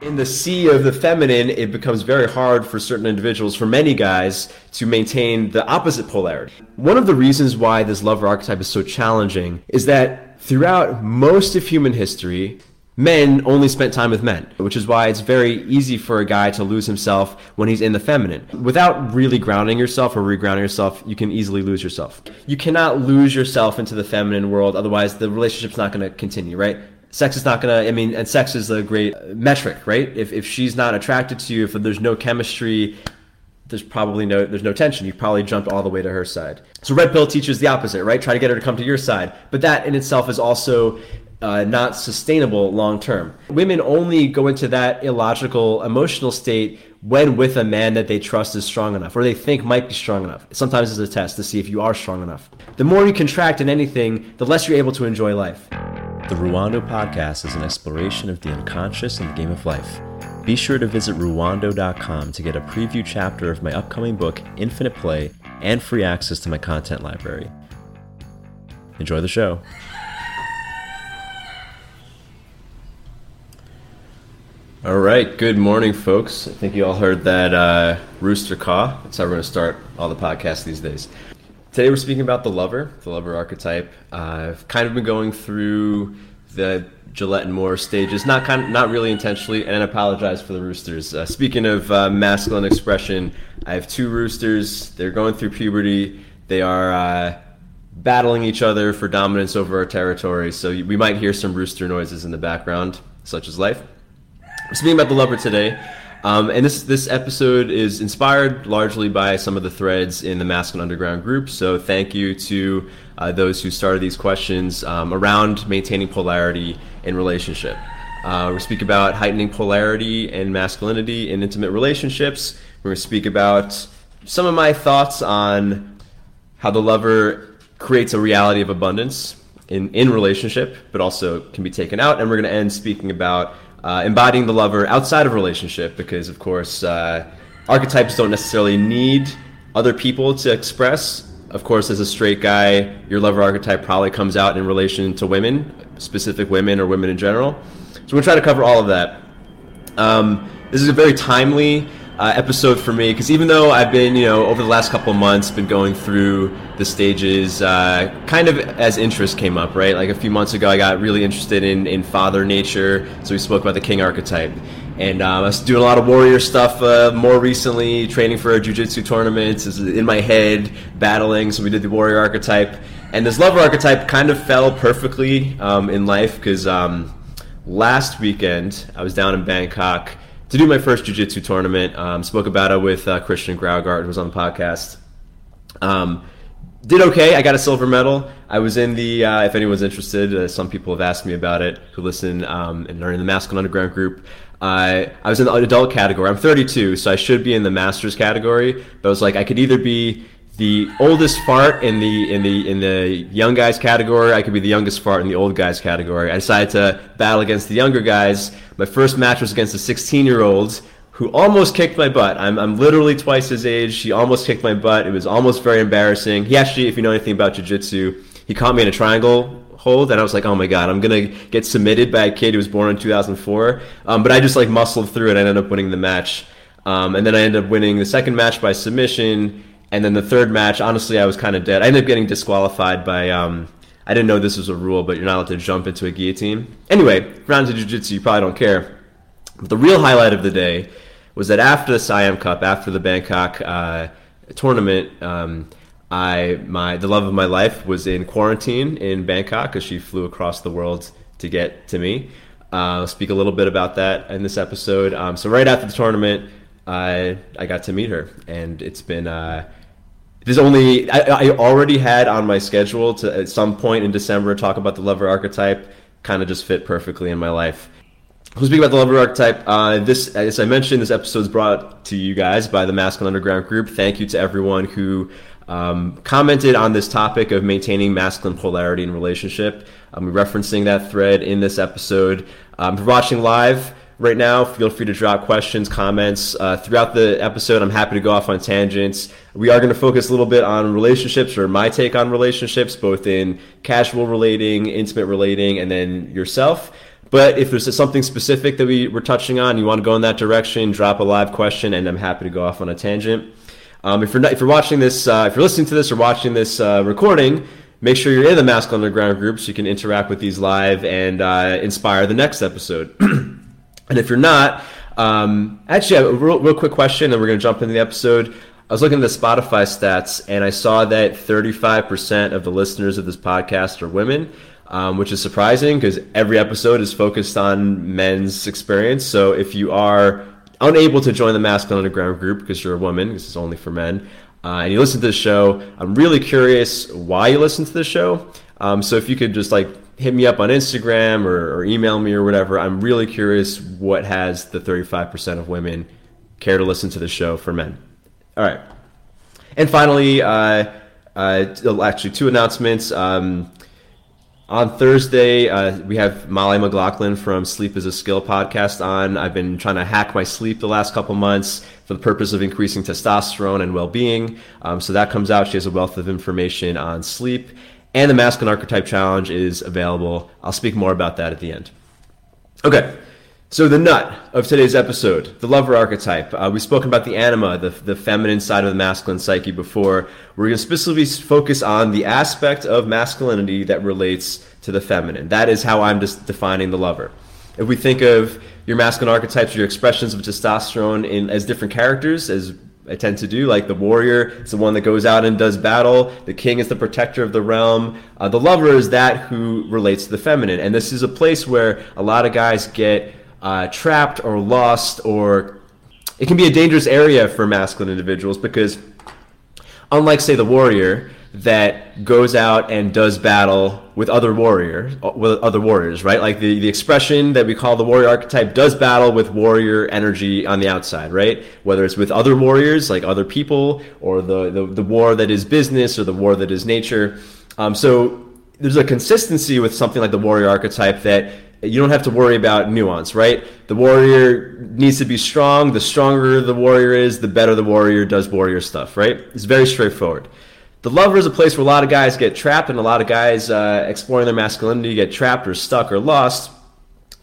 In the sea of the feminine, it becomes very hard for certain individuals, for many guys, to maintain the opposite polarity. One of the reasons why this lover archetype is so challenging is that throughout most of human history, men only spent time with men, which is why it's very easy for a guy to lose himself when he's in the feminine. Without really grounding yourself or regrounding yourself, you can easily lose yourself. You cannot lose yourself into the feminine world, otherwise, the relationship's not going to continue, right? Sex is not gonna i mean and sex is a great metric right? If, if she's not attracted to you if there's no chemistry there's probably no there's no tension. You probably jumped all the way to her side. So red pill teaches the opposite right? Try to get her to come to your side. But that in itself is also uh, not sustainable long term women only go into that illogical emotional state when with a man that they trust is strong enough or they think might be strong enough sometimes it's a test to see if you are strong enough the more you contract in anything the less you're able to enjoy life the Ruwando podcast is an exploration of the unconscious and the game of life. Be sure to visit ruwando.com to get a preview chapter of my upcoming book, Infinite Play, and free access to my content library. Enjoy the show. All right, good morning, folks. I think you all heard that uh, rooster caw. That's how we're going to start all the podcasts these days. Today we're speaking about the lover, the lover archetype. Uh, I've kind of been going through the Gillette and Moore stages, not kind of, not really intentionally, and I apologize for the roosters. Uh, speaking of uh, masculine expression, I have two roosters. They're going through puberty. They are uh, battling each other for dominance over our territory. So we might hear some rooster noises in the background, such as life. Speaking about the lover today. Um, and this this episode is inspired largely by some of the threads in the Masculine Underground group. So thank you to uh, those who started these questions um, around maintaining polarity in relationship. Uh, we speak about heightening polarity and masculinity in intimate relationships. We're going to speak about some of my thoughts on how the lover creates a reality of abundance in, in relationship, but also can be taken out. And we're going to end speaking about uh, embodying the lover outside of relationship because of course uh, archetypes don't necessarily need other people to express. Of course as a straight guy your lover archetype probably comes out in relation to women specific women or women in general. So we're going to try to cover all of that. Um, this is a very timely uh, episode for me because even though I've been, you know, over the last couple months, been going through the stages, uh, kind of as interest came up, right? Like a few months ago, I got really interested in in father nature, so we spoke about the king archetype. And um, I was doing a lot of warrior stuff uh, more recently, training for a jiu-jitsu tournaments, in my head, battling. So we did the warrior archetype, and this lover archetype kind of fell perfectly um, in life because um, last weekend I was down in Bangkok to do my first jiu-jitsu tournament. Um, spoke about it with uh, Christian Graugart, who was on the podcast. Um, did okay. I got a silver medal. I was in the. Uh, if anyone's interested, uh, some people have asked me about it who listen um, and are in the Masculine Underground group. Uh, I was in the adult category. I'm 32, so I should be in the masters category. But I was like, I could either be the oldest fart in the in the in the young guys category. I could be the youngest fart in the old guys category. I decided to battle against the younger guys. My first match was against a 16 year old who almost kicked my butt. I'm, I'm literally twice his age. He almost kicked my butt. It was almost very embarrassing. He actually, if you know anything about jiu-jitsu, he caught me in a triangle hold, and I was like, oh my god, I'm gonna get submitted by a kid who was born in 2004. Um, but I just like muscled through it. and ended up winning the match. Um, and then I ended up winning the second match by submission. And then the third match, honestly, I was kind of dead. I ended up getting disqualified by. Um, I didn't know this was a rule, but you're not allowed to jump into a guillotine. Anyway, rounds of jiu-jitsu, you probably don't care. But the real highlight of the day was that after the Siam Cup, after the Bangkok uh, tournament, um, I my the love of my life was in quarantine in Bangkok because she flew across the world to get to me. Uh, I'll speak a little bit about that in this episode. Um, so right after the tournament, I I got to meet her, and it's been. Uh, there's only I, I, already had on my schedule to at some point in December talk about the lover archetype. Kind of just fit perfectly in my life. We'll speak about the lover archetype. Uh, this, as I mentioned, this episode is brought to you guys by the Masculine Underground Group. Thank you to everyone who um, commented on this topic of maintaining masculine polarity in relationship. I'm referencing that thread in this episode. Um, if you're watching live, right now. Feel free to drop questions, comments. Uh, throughout the episode, I'm happy to go off on tangents. We are going to focus a little bit on relationships or my take on relationships, both in casual relating, intimate relating, and then yourself. But if there's something specific that we were touching on, you want to go in that direction, drop a live question, and I'm happy to go off on a tangent. Um, if you're not, if you're watching this, uh, if you're listening to this or watching this uh, recording, make sure you're in the Masculine Underground group so you can interact with these live and uh, inspire the next episode. and if you're not, um, actually, a real, real quick question, and we're going to jump into the episode. I was looking at the Spotify stats, and I saw that 35% of the listeners of this podcast are women um, which is surprising because every episode is focused on men's experience. So if you are unable to join the Masculine Underground group because you're a woman, this is only for men, uh, and you listen to the show, I'm really curious why you listen to the show. Um, so if you could just like hit me up on Instagram or, or, email me or whatever, I'm really curious what has the 35% of women care to listen to the show for men. All right. And finally, uh, uh, actually, two announcements. Um, on Thursday, uh, we have Molly McLaughlin from Sleep is a Skill podcast on. I've been trying to hack my sleep the last couple months for the purpose of increasing testosterone and well being. Um, so that comes out. She has a wealth of information on sleep. And the Masculine Archetype Challenge is available. I'll speak more about that at the end. Okay. So the nut of today's episode, the lover archetype. Uh, we've spoken about the anima, the, the feminine side of the masculine psyche before. We're going to specifically focus on the aspect of masculinity that relates to the feminine. That is how I'm just defining the lover. If we think of your masculine archetypes, your expressions of testosterone in as different characters, as I tend to do. Like the warrior is the one that goes out and does battle. The king is the protector of the realm. Uh, the lover is that who relates to the feminine. And this is a place where a lot of guys get uh, trapped or lost, or it can be a dangerous area for masculine individuals because, unlike, say, the warrior that goes out and does battle with other warriors, with other warriors, right? Like the, the expression that we call the warrior archetype does battle with warrior energy on the outside, right? Whether it's with other warriors, like other people, or the, the, the war that is business or the war that is nature. Um, so there's a consistency with something like the warrior archetype that you don't have to worry about nuance, right? The warrior needs to be strong. The stronger the warrior is, the better the warrior does warrior stuff, right? It's very straightforward. The lover is a place where a lot of guys get trapped, and a lot of guys uh, exploring their masculinity get trapped or stuck or lost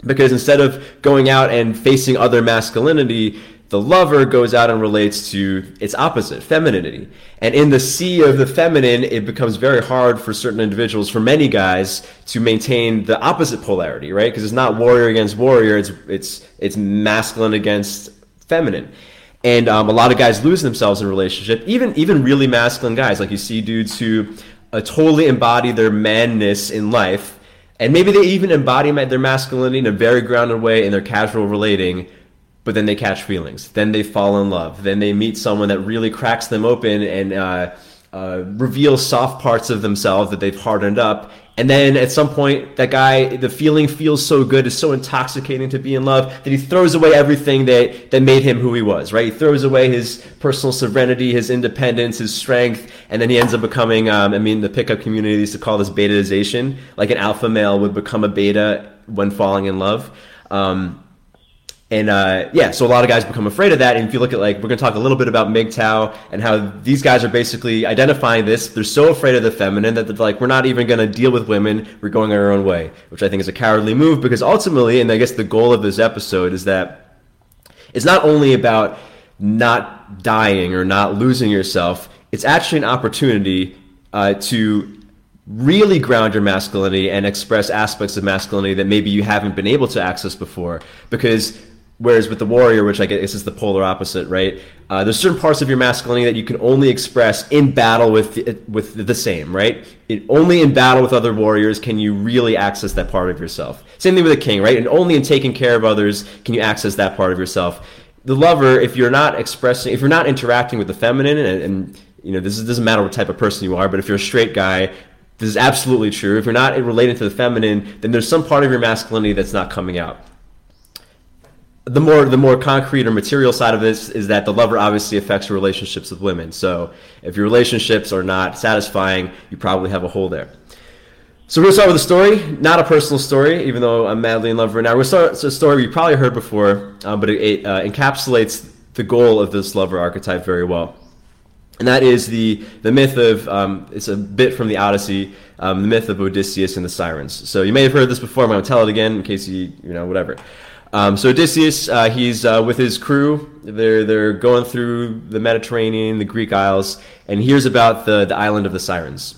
because instead of going out and facing other masculinity, the lover goes out and relates to its opposite, femininity. And in the sea of the feminine, it becomes very hard for certain individuals, for many guys, to maintain the opposite polarity, right? Because it's not warrior against warrior, it's, it's, it's masculine against feminine. And um, a lot of guys lose themselves in relationship, even, even really masculine guys. Like you see dudes who uh, totally embody their manness in life, and maybe they even embody their masculinity in a very grounded way in their casual relating, but then they catch feelings. Then they fall in love. Then they meet someone that really cracks them open and uh, uh, reveals soft parts of themselves that they've hardened up. And then at some point, that guy, the feeling feels so good, it's so intoxicating to be in love that he throws away everything that, that made him who he was, right? He throws away his personal serenity, his independence, his strength, and then he ends up becoming, um, I mean, the pickup community used to call this betaization, like an alpha male would become a beta when falling in love. Um, and uh, yeah, so a lot of guys become afraid of that. And if you look at like, we're going to talk a little bit about MGTOW and how these guys are basically identifying this. They're so afraid of the feminine that they're like, we're not even going to deal with women. We're going our own way, which I think is a cowardly move because ultimately, and I guess the goal of this episode is that it's not only about not dying or not losing yourself. It's actually an opportunity uh, to really ground your masculinity and express aspects of masculinity that maybe you haven't been able to access before because Whereas with the warrior, which I guess is the polar opposite, right? Uh, there's certain parts of your masculinity that you can only express in battle with the, with the same, right? It, only in battle with other warriors can you really access that part of yourself. Same thing with a king, right? And only in taking care of others can you access that part of yourself. The lover, if you're not expressing, if you're not interacting with the feminine, and, and you know this is, doesn't matter what type of person you are, but if you're a straight guy, this is absolutely true. If you're not relating to the feminine, then there's some part of your masculinity that's not coming out the more the more concrete or material side of this is that the lover obviously affects your relationships with women. So if your relationships are not satisfying, you probably have a hole there. So we're gonna start with a story, not a personal story, even though I'm madly in love right now. We're start it's a story you probably heard before, um, but it, it uh, encapsulates the goal of this lover archetype very well. and that is the the myth of um, it's a bit from the Odyssey, um, the myth of Odysseus and the sirens. So you may have heard this before. I'm to tell it again in case you you know whatever. Um, so Odysseus, uh, he's uh, with his crew. They're they're going through the Mediterranean, the Greek Isles, and hears about the the island of the sirens.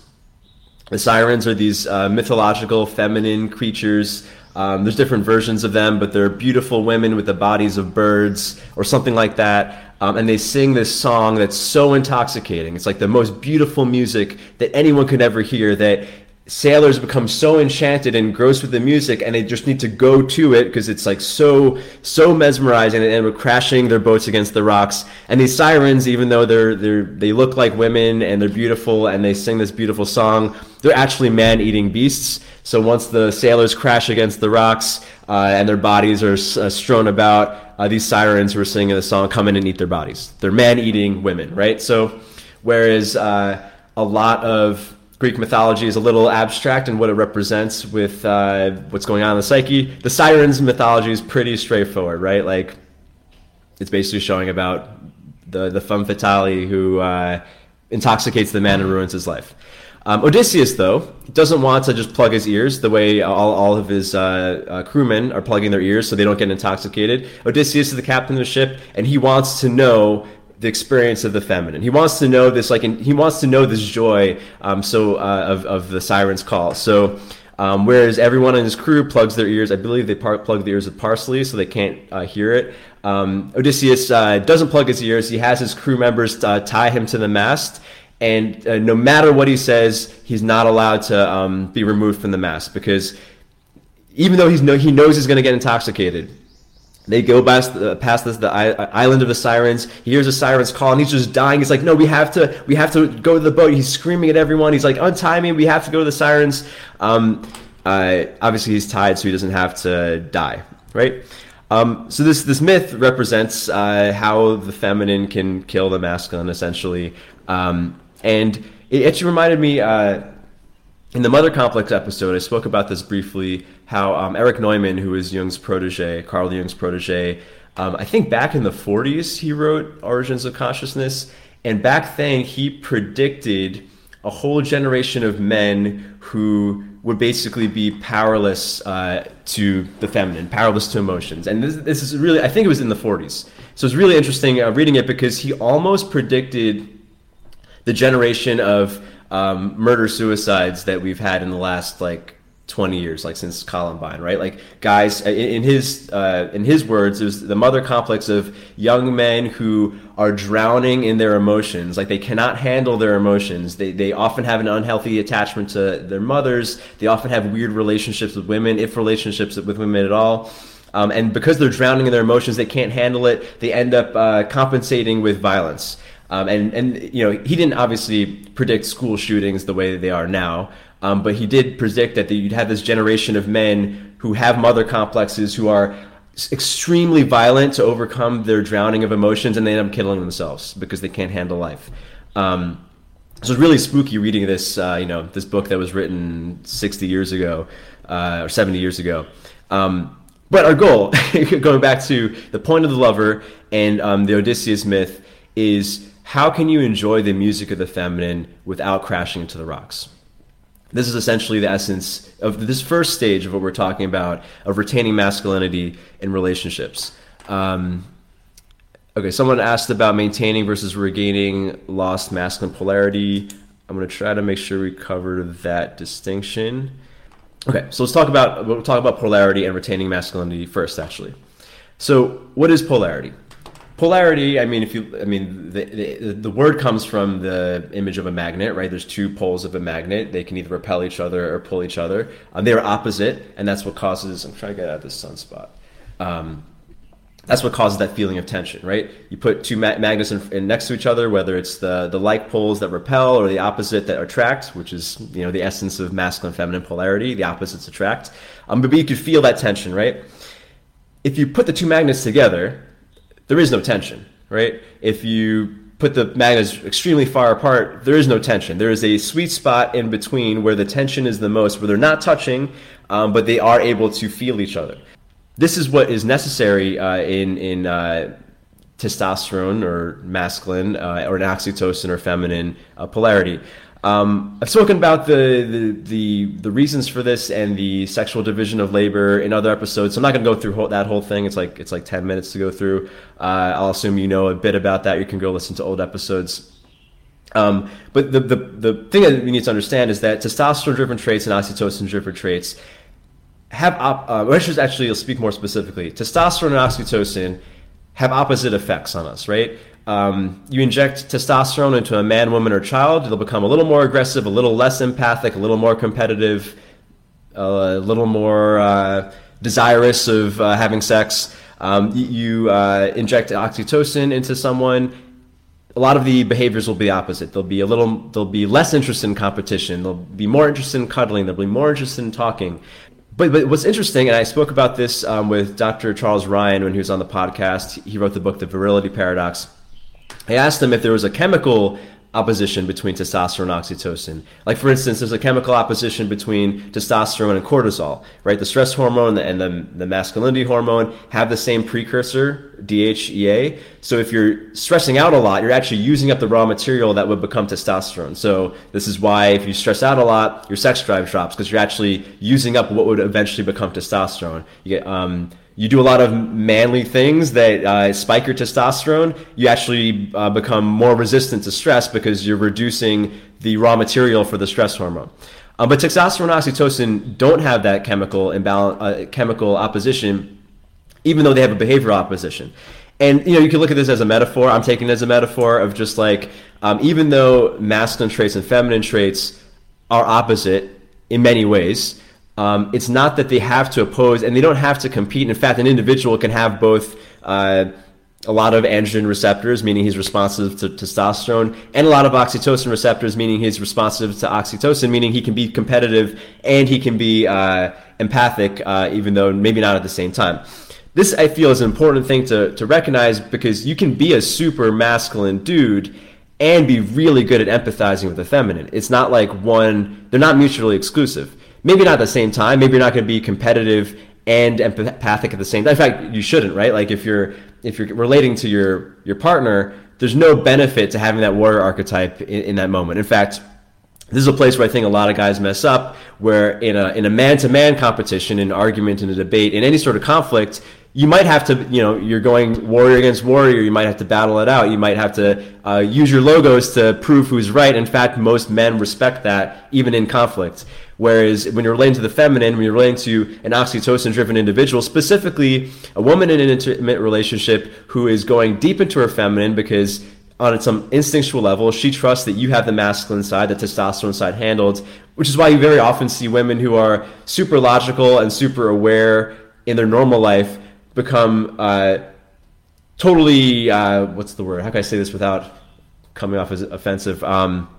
The sirens are these uh, mythological feminine creatures. Um, there's different versions of them, but they're beautiful women with the bodies of birds or something like that. Um, and they sing this song that's so intoxicating. It's like the most beautiful music that anyone could ever hear. That sailors become so enchanted and engrossed with the music and they just need to go to it because it's like so so mesmerizing and we're crashing their boats against the rocks. And these sirens even though they're they're they look like women and they're beautiful and they sing this beautiful song they're actually man-eating beasts. So once the sailors crash against the rocks uh, and their bodies are uh, strewn about uh, these sirens who are singing the song come in and eat their bodies. They're man-eating women right? So whereas uh, a lot of Greek mythology is a little abstract and what it represents with uh, what's going on in the psyche. The sirens mythology is pretty straightforward, right? Like, it's basically showing about the the femme fatale who uh, intoxicates the man and ruins his life. Um, Odysseus, though, doesn't want to just plug his ears the way all, all of his uh, uh, crewmen are plugging their ears so they don't get intoxicated. Odysseus is the captain of the ship, and he wants to know the experience of the feminine. He wants to know this, like, he wants to know this joy. Um, so uh, of of the siren's call. So. Um, whereas everyone in his crew plugs their ears, I believe they par- plug the ears with parsley so they can't uh, hear it. Um, Odysseus uh, doesn't plug his ears. He has his crew members uh, tie him to the mast, and uh, no matter what he says, he's not allowed to um, be removed from the mast because even though he's no, he knows he's going to get intoxicated, they go past, past this, the island of the sirens. He hears the sirens call, and he's just dying. He's like, "No, we have to, we have to go to the boat." He's screaming at everyone. He's like, "Untie me! We have to go to the sirens." Um, uh, obviously, he's tied, so he doesn't have to die, right? Um, so this this myth represents uh, how the feminine can kill the masculine, essentially, um, and it actually reminded me uh, in the Mother Complex episode, I spoke about this briefly. How um, Erich Neumann, who is Jung's protege, Carl Jung's protege, um, I think back in the 40s he wrote Origins of Consciousness, and back then he predicted a whole generation of men who would basically be powerless uh, to the feminine, powerless to emotions. And this, this, is really, I think it was in the 40s. So it's really interesting uh, reading it because he almost predicted the generation of um, murder suicides that we've had in the last like 20 years like since columbine right? Like guys in, in his uh, in his words was the mother complex of young men who are drowning in their emotions. Like they cannot handle their emotions. They, they often have an unhealthy attachment to their mothers. They often have weird relationships with women if relationships with women at all. Um, and because they're drowning in their emotions they can't handle it. They end up uh, compensating with violence. Um, and and you know he didn't obviously predict school shootings the way they are now, um, but he did predict that you'd have this generation of men who have mother complexes who are extremely violent to overcome their drowning of emotions, and they end up killing themselves because they can't handle life. Um, so it's really spooky reading this, uh, you know, this book that was written 60 years ago uh, or 70 years ago. Um, but our goal, going back to the point of the lover and um, the Odysseus myth, is how can you enjoy the music of the feminine without crashing into the rocks? This is essentially the essence of this first stage of what we're talking about of retaining masculinity in relationships. Um, okay, someone asked about maintaining versus regaining lost masculine polarity. I'm going to try to make sure we cover that distinction. Okay, so let's talk about we'll talk about polarity and retaining masculinity first. Actually, so what is polarity? Polarity i mean if you i mean the, the, the, word comes from the image of a magnet right? There's two poles of a magnet. They can either repel each other or pull each other. Um, they're opposite and that's what causes i'm trying to get out of this sunspot. Um, that's what causes that feeling of tension right? You put two ma- magnets in, in next to each other whether it's the the like poles that repel or the opposite that attract which is you know the essence of masculine feminine polarity the opposites attract. Um, but you could feel that tension right? If you put the two magnets together there is no tension, right? If you put the magnets extremely far apart, there is no tension. There is a sweet spot in between where the tension is the most, where they're not touching, um, but they are able to feel each other. This is what is necessary uh, in in uh, testosterone or masculine uh, or an oxytocin or feminine uh, polarity. Um, I've spoken about the, the, the the reasons for this and the sexual division of labor in other episodes. So I'm not going to go through whole, that whole thing. It's like it's like ten minutes to go through. Uh, I'll assume you know a bit about that. You can go listen to old episodes. Um, but the, the the thing that we need to understand is that testosterone-driven traits and oxytocin-driven traits have op- uh, or actually, I'll speak more specifically. Testosterone and oxytocin have opposite effects on us, right? Um, you inject testosterone into a man, woman, or child, they'll become a little more aggressive, a little less empathic, a little more competitive, a little more uh, desirous of uh, having sex. Um, you uh, inject oxytocin into someone, a lot of the behaviors will be opposite. They'll be a little, they'll be less interested in competition. They'll be more interested in cuddling. They'll be more interested in talking. But, but what's interesting, and I spoke about this um, with Dr. Charles Ryan when he was on the podcast. He wrote the book, The Virility Paradox I asked them if there was a chemical opposition between testosterone and oxytocin. Like for instance, there's a chemical opposition between testosterone and cortisol, right? The stress hormone and the, the masculinity hormone have the same precursor, DHEA. So if you're stressing out a lot, you're actually using up the raw material that would become testosterone. So this is why if you stress out a lot, your sex drive drops because you're actually using up what would eventually become testosterone. You get um, you do a lot of manly things that uh, spike your testosterone, you actually uh, become more resistant to stress because you're reducing the raw material for the stress hormone. Um, but testosterone and oxytocin don't have that chemical imbalance, uh, chemical opposition, even though they have a behavioral opposition. And you know, you can look at this as a metaphor. I'm taking it as a metaphor of just like, um, even though masculine traits and feminine traits are opposite in many ways, um, it's not that they have to oppose and they don't have to compete. In fact, an individual can have both uh, a lot of androgen receptors, meaning he's responsive to testosterone, and a lot of oxytocin receptors, meaning he's responsive to oxytocin, meaning he can be competitive and he can be uh, empathic, uh, even though maybe not at the same time. This, I feel, is an important thing to, to recognize because you can be a super masculine dude and be really good at empathizing with the feminine. It's not like one, they're not mutually exclusive maybe not at the same time. Maybe you're not going to be competitive and empathic at the same time. In fact, you shouldn't, right? Like if you're if you're relating to your your partner, there's no benefit to having that warrior archetype in, in that moment. In fact, this is a place where I think a lot of guys mess up. Where in a in a man to man competition, in an argument, in a debate, in any sort of conflict, you might have to, you know, you're going warrior against warrior. You might have to battle it out. You might have to uh, use your logos to prove who's right. In fact, most men respect that, even in conflict. Whereas when you're relating to the feminine, when you're relating to an oxytocin driven individual, specifically a woman in an intimate relationship who is going deep into her feminine because on some instinctual level, she trusts that you have the masculine side, the testosterone side handled, which is why you very often see women who are super logical and super aware in their normal life become uh, totally uh, what's the word? How can I say this without coming off as offensive? Um,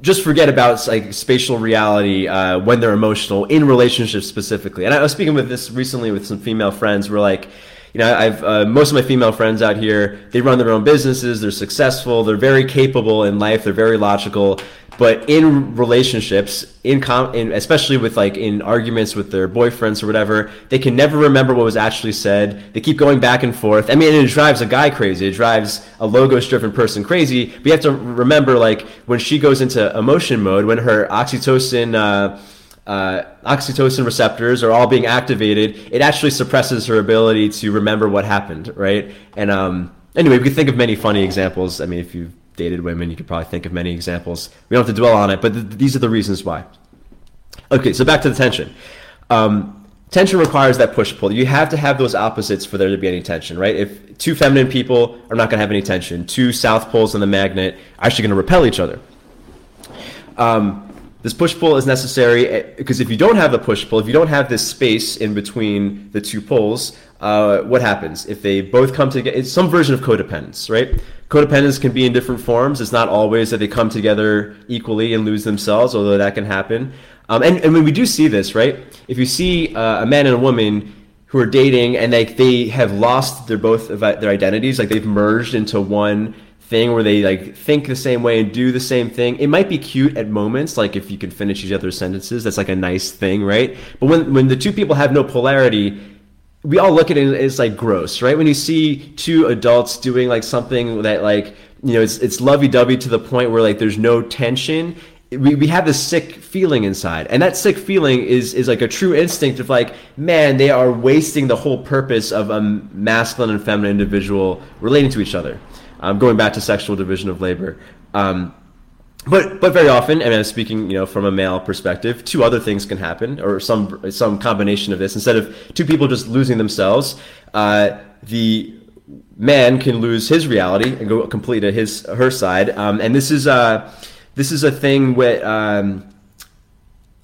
just forget about like spatial reality uh, when they're emotional in relationships specifically. And I was speaking with this recently with some female friends. We're like, you know, I've uh, most of my female friends out here. They run their own businesses. They're successful. They're very capable in life. They're very logical. But in relationships, in, com- in especially with like in arguments with their boyfriends or whatever, they can never remember what was actually said. They keep going back and forth. I mean, it drives a guy crazy. It drives a logos-driven person crazy. But you have to remember, like when she goes into emotion mode, when her oxytocin. Uh, uh, oxytocin receptors are all being activated, it actually suppresses her ability to remember what happened, right? And um, anyway, we can think of many funny examples. I mean, if you've dated women, you could probably think of many examples. We don't have to dwell on it, but th- these are the reasons why. Okay, so back to the tension. Um, tension requires that push pull. You have to have those opposites for there to be any tension, right? If two feminine people are not going to have any tension, two south poles in the magnet are actually going to repel each other. Um, this push pull is necessary because eh, if you don't have the push pull, if you don't have this space in between the two poles, uh, what happens? If they both come together, it's some version of codependence, right? Codependence can be in different forms. It's not always that they come together equally and lose themselves, although that can happen. Um, and, and when we do see this, right? If you see uh, a man and a woman who are dating and they, they have lost their both their identities, like they've merged into one thing where they like think the same way and do the same thing. It might be cute at moments, like if you can finish each other's sentences, that's like a nice thing, right? But when when the two people have no polarity, we all look at it as like gross, right? When you see two adults doing like something that like you know it's it's lovey dovey to the point where like there's no tension. We, we have this sick feeling inside, and that sick feeling is is like a true instinct of like, man, they are wasting the whole purpose of a masculine and feminine individual relating to each other. Um, going back to sexual division of labor. Um, but but very often, and I'm speaking, you know, from a male perspective, two other things can happen, or some some combination of this. Instead of two people just losing themselves, uh, the man can lose his reality and go complete to his her side. Um, and this is uh, this is a thing where um,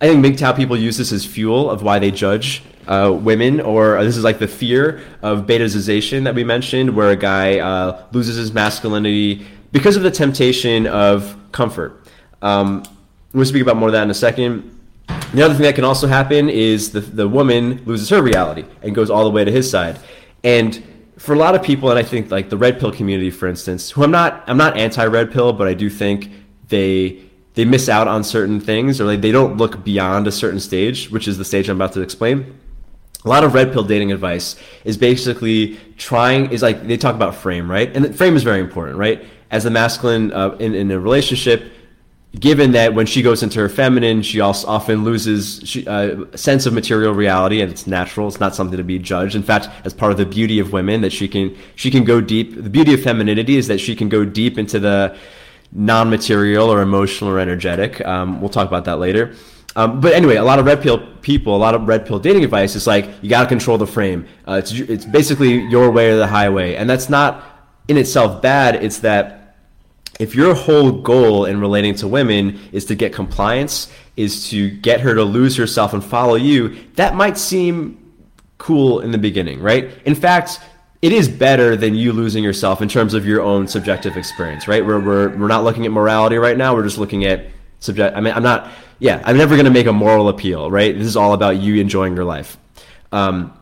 I think MGTOW people use this as fuel of why they judge uh, women, or this is like the fear of betazization that we mentioned, where a guy uh, loses his masculinity because of the temptation of comfort. Um, we'll speak about more of that in a second. The other thing that can also happen is the, the woman loses her reality and goes all the way to his side. And for a lot of people, and I think like the red pill community, for instance, who I'm not, I'm not anti red pill, but I do think they they miss out on certain things or like they don't look beyond a certain stage, which is the stage I'm about to explain. A lot of red pill dating advice is basically trying is like they talk about frame, right? And frame is very important, right? as a masculine uh, in, in a relationship, given that when she goes into her feminine, she also often loses she, uh, a sense of material reality, and it's natural. It's not something to be judged. In fact, as part of the beauty of women, that she can she can go deep. The beauty of femininity is that she can go deep into the non-material or emotional or energetic. Um, we'll talk about that later. Um, but anyway, a lot of red pill people, a lot of red pill dating advice is like you got to control the frame. Uh, it's it's basically your way or the highway, and that's not in itself bad. It's that if your whole goal in relating to women is to get compliance, is to get her to lose herself and follow you, that might seem cool in the beginning, right? In fact, it is better than you losing yourself in terms of your own subjective experience, right? We're, we're, we're not looking at morality right now. We're just looking at subject. I mean, I'm not, yeah, I'm never going to make a moral appeal, right? This is all about you enjoying your life. Um,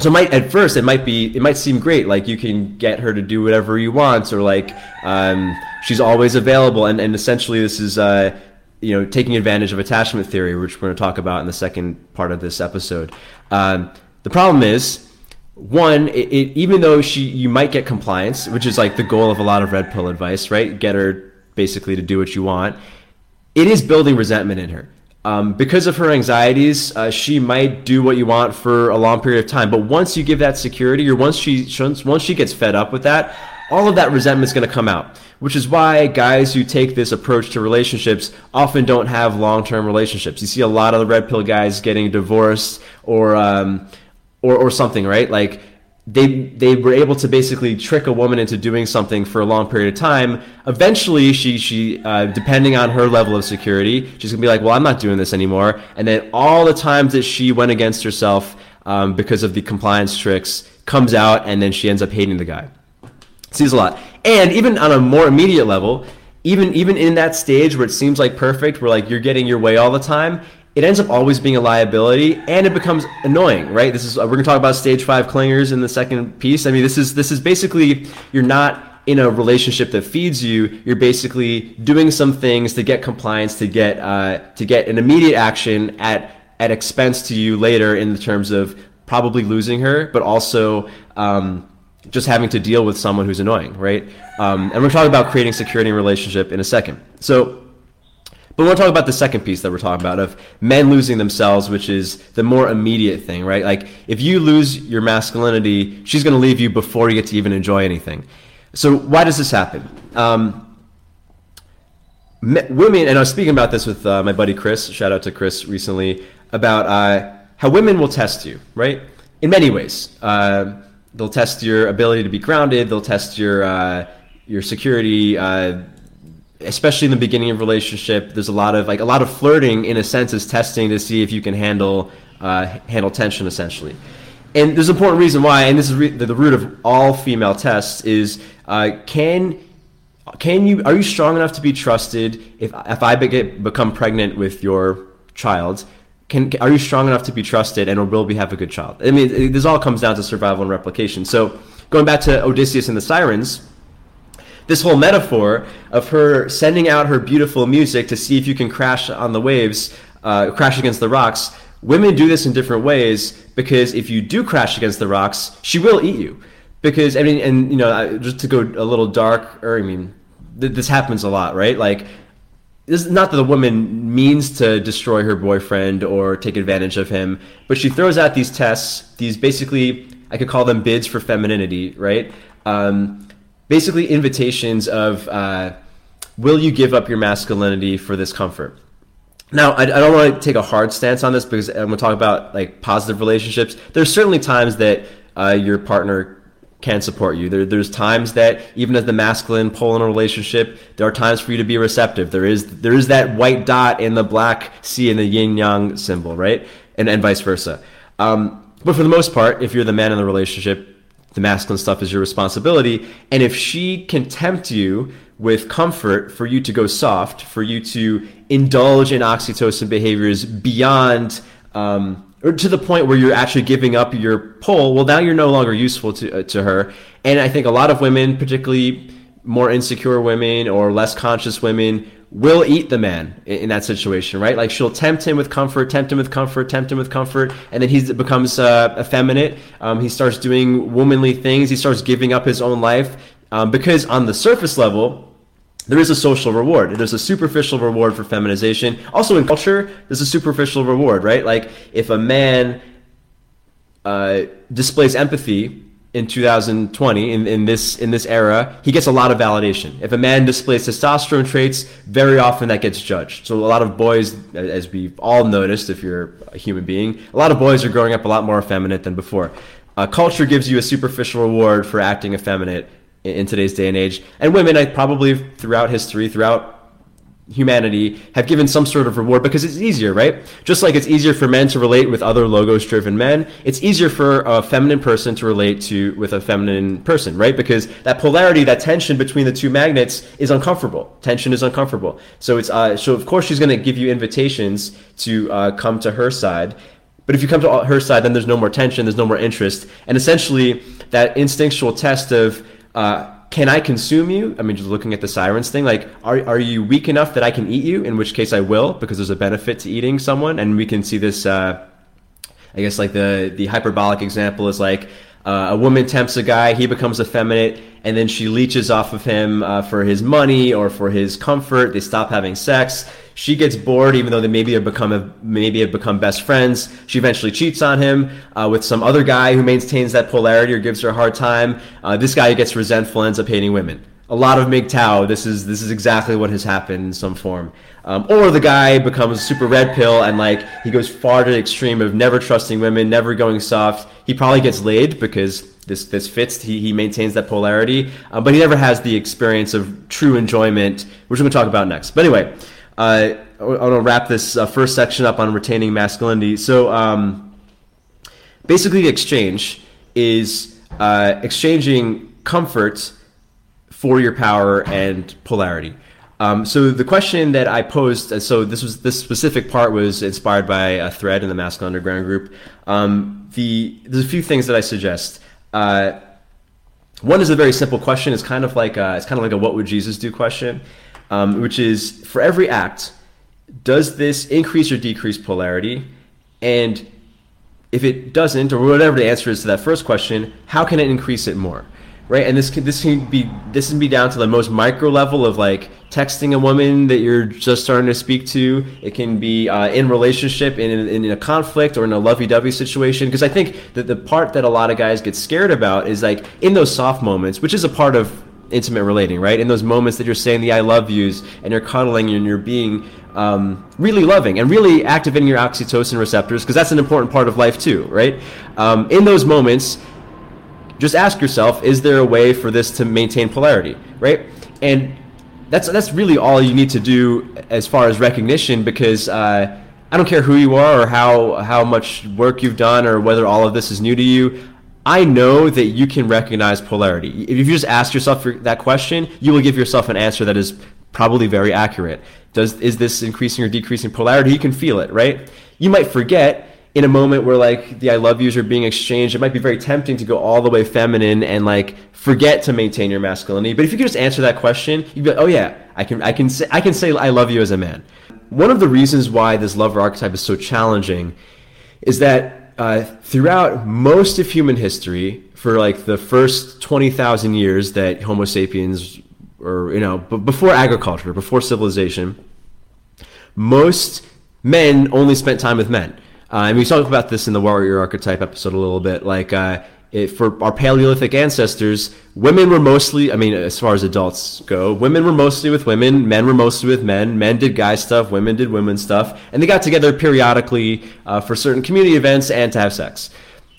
so might at first it might be it might seem great like you can get her to do whatever you want or like um, she's always available and, and essentially this is uh, you know taking advantage of attachment theory which we're going to talk about in the second part of this episode um, the problem is one it, it, even though she you might get compliance which is like the goal of a lot of red pill advice right get her basically to do what you want it is building resentment in her um, because of her anxieties, uh, she might do what you want for a long period of time. But once you give that security, or once she once she gets fed up with that, all of that resentment is going to come out. Which is why guys who take this approach to relationships often don't have long term relationships. You see a lot of the red pill guys getting divorced or um, or, or something, right? Like they they were able to basically trick a woman into doing something for a long period of time. Eventually, she she uh, depending on her level of security, she's gonna be like, well, I'm not doing this anymore. And then all the times that she went against herself um, because of the compliance tricks comes out, and then she ends up hating the guy. Sees a lot, and even on a more immediate level, even even in that stage where it seems like perfect, where like you're getting your way all the time, it ends up always being a liability and it becomes annoying right? This is we're going to talk about stage five clingers in the second piece. I mean this is this is basically you're not in a relationship that feeds you. You're basically doing some things to get compliance to get uh, to get an immediate action at at expense to you later in the terms of probably losing her but also um, just having to deal with someone who's annoying right? Um, and we're talking about creating security in relationship in a second. So but we want to talk about the second piece that we're talking about of men losing themselves, which is the more immediate thing, right? Like if you lose your masculinity, she's going to leave you before you get to even enjoy anything. So why does this happen? Um, women, and I was speaking about this with uh, my buddy Chris. Shout out to Chris recently about uh, how women will test you, right? In many ways, uh, they'll test your ability to be grounded. They'll test your uh, your security uh, especially in the beginning of relationship there's a lot of like a lot of flirting in a sense is testing to see if you can handle uh, handle tension essentially. And there's an important reason why and this is re- the, root of all female tests is uh, can can you are you strong enough to be trusted if if I get, become pregnant with your child? Can are you strong enough to be trusted and will we have a good child? I mean this all comes down to survival and replication. So going back to Odysseus and the sirens this whole metaphor of her sending out her beautiful music to see if you can crash on the waves, uh, crash against the rocks, women do this in different ways because if you do crash against the rocks, she will eat you. Because I mean, and you know, just to go a little dark, or I mean, th- this happens a lot, right? Like, this is not that the woman means to destroy her boyfriend or take advantage of him, but she throws out these tests, these basically, I could call them bids for femininity, right? Um, basically, invitations of, uh, will you give up your masculinity for this comfort? Now, I, I don't want to take a hard stance on this because I'm going to talk about like positive relationships. There's certainly times that uh, your partner can support you. There, there's times that even as the masculine pole in a relationship, there are times for you to be receptive. There is there is that white dot in the black sea in the yin yang symbol, right? And and vice versa. Um, but for the most part, if you're the man in the relationship, the masculine stuff is your responsibility. And if she can tempt you with comfort for you to go soft, for you to indulge in oxytocin behaviors beyond, um, or to the point where you're actually giving up your pole, well, now you're no longer useful to, uh, to her. And I think a lot of women, particularly more insecure women or less conscious women, will eat the man in, in, that situation, right? Like she'll tempt him with comfort, tempt him with comfort, tempt him with comfort, and then he becomes uh, effeminate. Um, he starts doing womanly things. He starts giving up his own life um, because on the surface level, there is a social reward. There's a superficial reward for feminization. Also in culture, there's a superficial reward, right? Like if a man uh, displays empathy in 2020 in, in this in this era he gets a lot of validation. If a man displays testosterone traits very often that gets judged. So a lot of boys as we've all noticed if you're a human being a lot of boys are growing up a lot more effeminate than before. Uh, culture gives you a superficial reward for acting effeminate in, in today's day and age. And women I probably throughout history throughout humanity have given some sort of reward because it's easier, right? Just like it's easier for men to relate with other logos driven men, it's easier for a feminine person to relate to with a feminine person, right? Because that polarity, that tension between the two magnets is uncomfortable. Tension is uncomfortable. So it's uh, so of course she's going to give you invitations to uh, come to her side. But if you come to her side, then there's no more tension, there's no more interest, and essentially that instinctual test of uh, can I consume you? I mean, just looking at the sirens thing, like, are, are you weak enough that I can eat you? In which case I will, because there's a benefit to eating someone. And we can see this, uh, I guess, like the, the hyperbolic example is like uh, a woman tempts a guy, he becomes effeminate, and then she leeches off of him uh, for his money or for his comfort. They stop having sex. She gets bored, even though they maybe have become maybe have become best friends. She eventually cheats on him uh, with some other guy who maintains that polarity or gives her a hard time. Uh, this guy gets resentful, and ends up hating women. A lot of MGTOW. This is this is exactly what has happened in some form. Um, or the guy becomes super red pill and like he goes far to the extreme of never trusting women, never going soft. He probably gets laid because this this fits. He, he maintains that polarity, uh, but he never has the experience of true enjoyment, which we're going to talk about next. But anyway, uh, I want to wrap this uh, first section up on retaining masculinity. So, um, basically, the exchange is uh, exchanging comfort for your power and polarity. Um, so the question that I posed, uh, so this was this specific part was inspired by a thread in the Masculine Underground group. Um, the there's a few things that I suggest. Uh, one is a very simple question. It's kind of like a, it's kind of like a what would Jesus do question um, which is for every act, does this increase or decrease polarity? And if it doesn't, or whatever the answer is to that first question, how can it increase it more? Right, and this can this can be this can be down to the most micro level of like texting a woman that you're just starting to speak to. It can be uh, in relationship, in, in, in a conflict, or in a lovey-dovey situation. Because I think that the part that a lot of guys get scared about is like in those soft moments, which is a part of intimate relating, right? In those moments that you're saying the I love yous and you're cuddling and you're being um, really loving and really activating your oxytocin receptors, because that's an important part of life too, right? Um, in those moments, just ask yourself, is there a way for this to maintain polarity, right? And that's that's really all you need to do as far as recognition, because uh, I don't care who you are or how how much work you've done or whether all of this is new to you. I know that you can recognize polarity. If you just ask yourself that question, you will give yourself an answer that is probably very accurate. Does is this increasing or decreasing polarity? You can feel it, right? You might forget in a moment where like the I love yous are being exchanged. It might be very tempting to go all the way feminine and like forget to maintain your masculinity. But if you could just answer that question, you'd be like, oh yeah, I can I can say I can say I love you as a man. One of the reasons why this lover archetype is so challenging is that uh, throughout most of human history, for like the first 20,000 years that Homo sapiens, or, you know, b- before agriculture, before civilization, most men only spent time with men. Uh, and we talked about this in the warrior archetype episode a little bit. Like, uh, it, for our Paleolithic ancestors, women were mostly, I mean, as far as adults go, women were mostly with women, men were mostly with men. Men did guy stuff, women did women stuff, and they got together periodically uh, for certain community events and to have sex.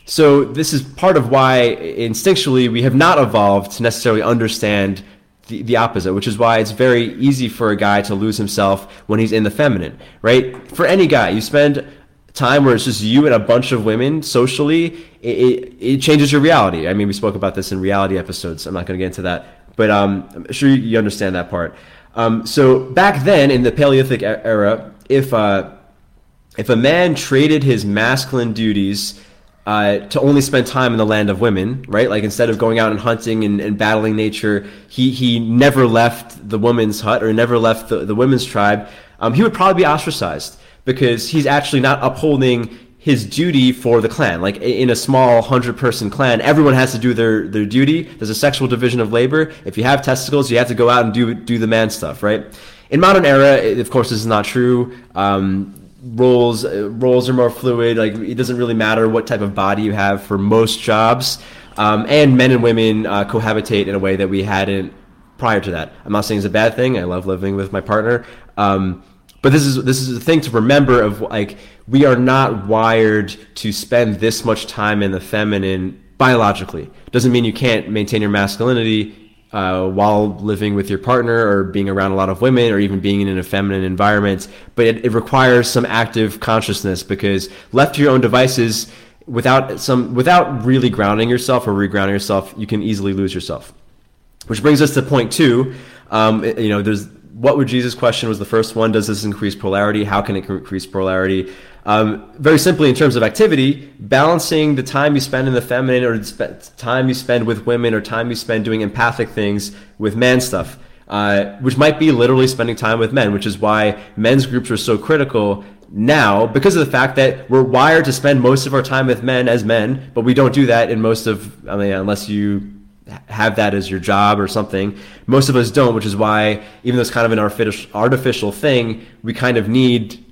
So, this is part of why instinctually we have not evolved to necessarily understand the, the opposite, which is why it's very easy for a guy to lose himself when he's in the feminine, right? For any guy, you spend time where it's just you and a bunch of women socially, it, it, it changes your reality. I mean, we spoke about this in reality episodes. I'm not going to get into that, but um, I'm sure you understand that part. Um, so back then in the Paleolithic era, if uh, if a man traded his masculine duties uh, to only spend time in the land of women, right? Like instead of going out and hunting and, and, battling nature, he he never left the woman's hut or never left the, the women's tribe. Um, he would probably be ostracized because he's actually not upholding his duty for the clan. Like in a small hundred person clan, everyone has to do their, their duty. There's a sexual division of labor. If you have testicles, you have to go out and do do the man stuff, right? In modern era, of course, this is not true. Um, roles uh, roles are more fluid. Like it doesn't really matter what type of body you have for most jobs. Um, and men and women uh, cohabitate in a way that we hadn't prior to that. I'm not saying it's a bad thing. I love living with my partner. Um, but this is this is a thing to remember of like we are not wired to spend this much time in the feminine biologically. Doesn't mean you can't maintain your masculinity uh, while living with your partner or being around a lot of women or even being in a feminine environment. But it, it requires some active consciousness because left to your own devices, without some without really grounding yourself or regrounding yourself, you can easily lose yourself. Which brings us to point two. Um, you know, there's what would Jesus question was the first one. Does this increase polarity? How can it increase polarity? Um, very simply, in terms of activity, balancing the time you spend in the feminine or time you spend with women or time you spend doing empathic things with man stuff, uh, which might be literally spending time with men, which is why men's groups are so critical now because of the fact that we're wired to spend most of our time with men as men, but we don't do that in most of, I mean, unless you have that as your job or something. Most of us don't, which is why even though it's kind of an artificial thing, we kind of need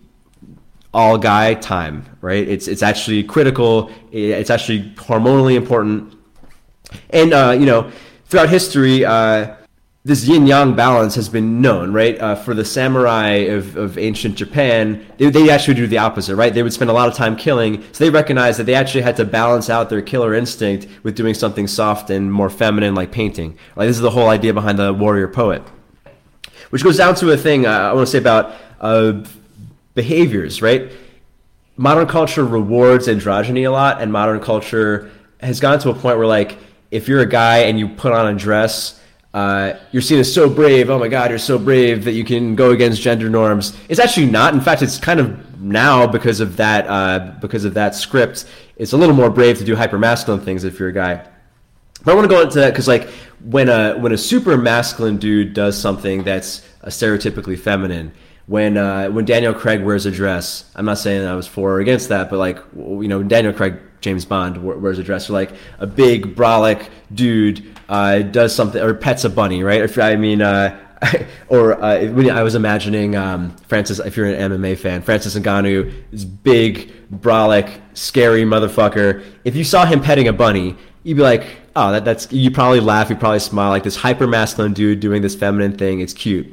all guy time, right? It's it's actually critical. It's actually hormonally important, and uh, you know, throughout history, uh, this yin yang balance has been known, right? Uh, for the samurai of, of ancient Japan, they, they actually do the opposite, right? They would spend a lot of time killing, so they recognized that they actually had to balance out their killer instinct with doing something soft and more feminine, like painting. Like this is the whole idea behind the warrior poet, which goes down to a thing uh, I want to say about uh, behaviors, right? Modern culture rewards androgyny a lot, and modern culture has gotten to a point where, like, if you're a guy and you put on a dress uh, you're seen as so brave. Oh my God, you're so brave that you can go against gender norms. It's actually not. In fact, it's kind of now because of that uh, because of that script. It's a little more brave to do hyper masculine things if you're a guy. But I want to go into that because like when a when a super masculine dude does something that's stereotypically feminine, when uh, when Daniel Craig wears a dress, I'm not saying I was for or against that, but like you know Daniel Craig James Bond wears a dress, or like a big brolic dude uh, does something or pets a bunny, right? If I mean, uh, or uh, I was imagining um, Francis, if you're an MMA fan, Francis Ngannou, is big, brolic, scary motherfucker. If you saw him petting a bunny, you'd be like, oh, that, that's. You probably laugh, you probably smile, like this hyper masculine dude doing this feminine thing. It's cute.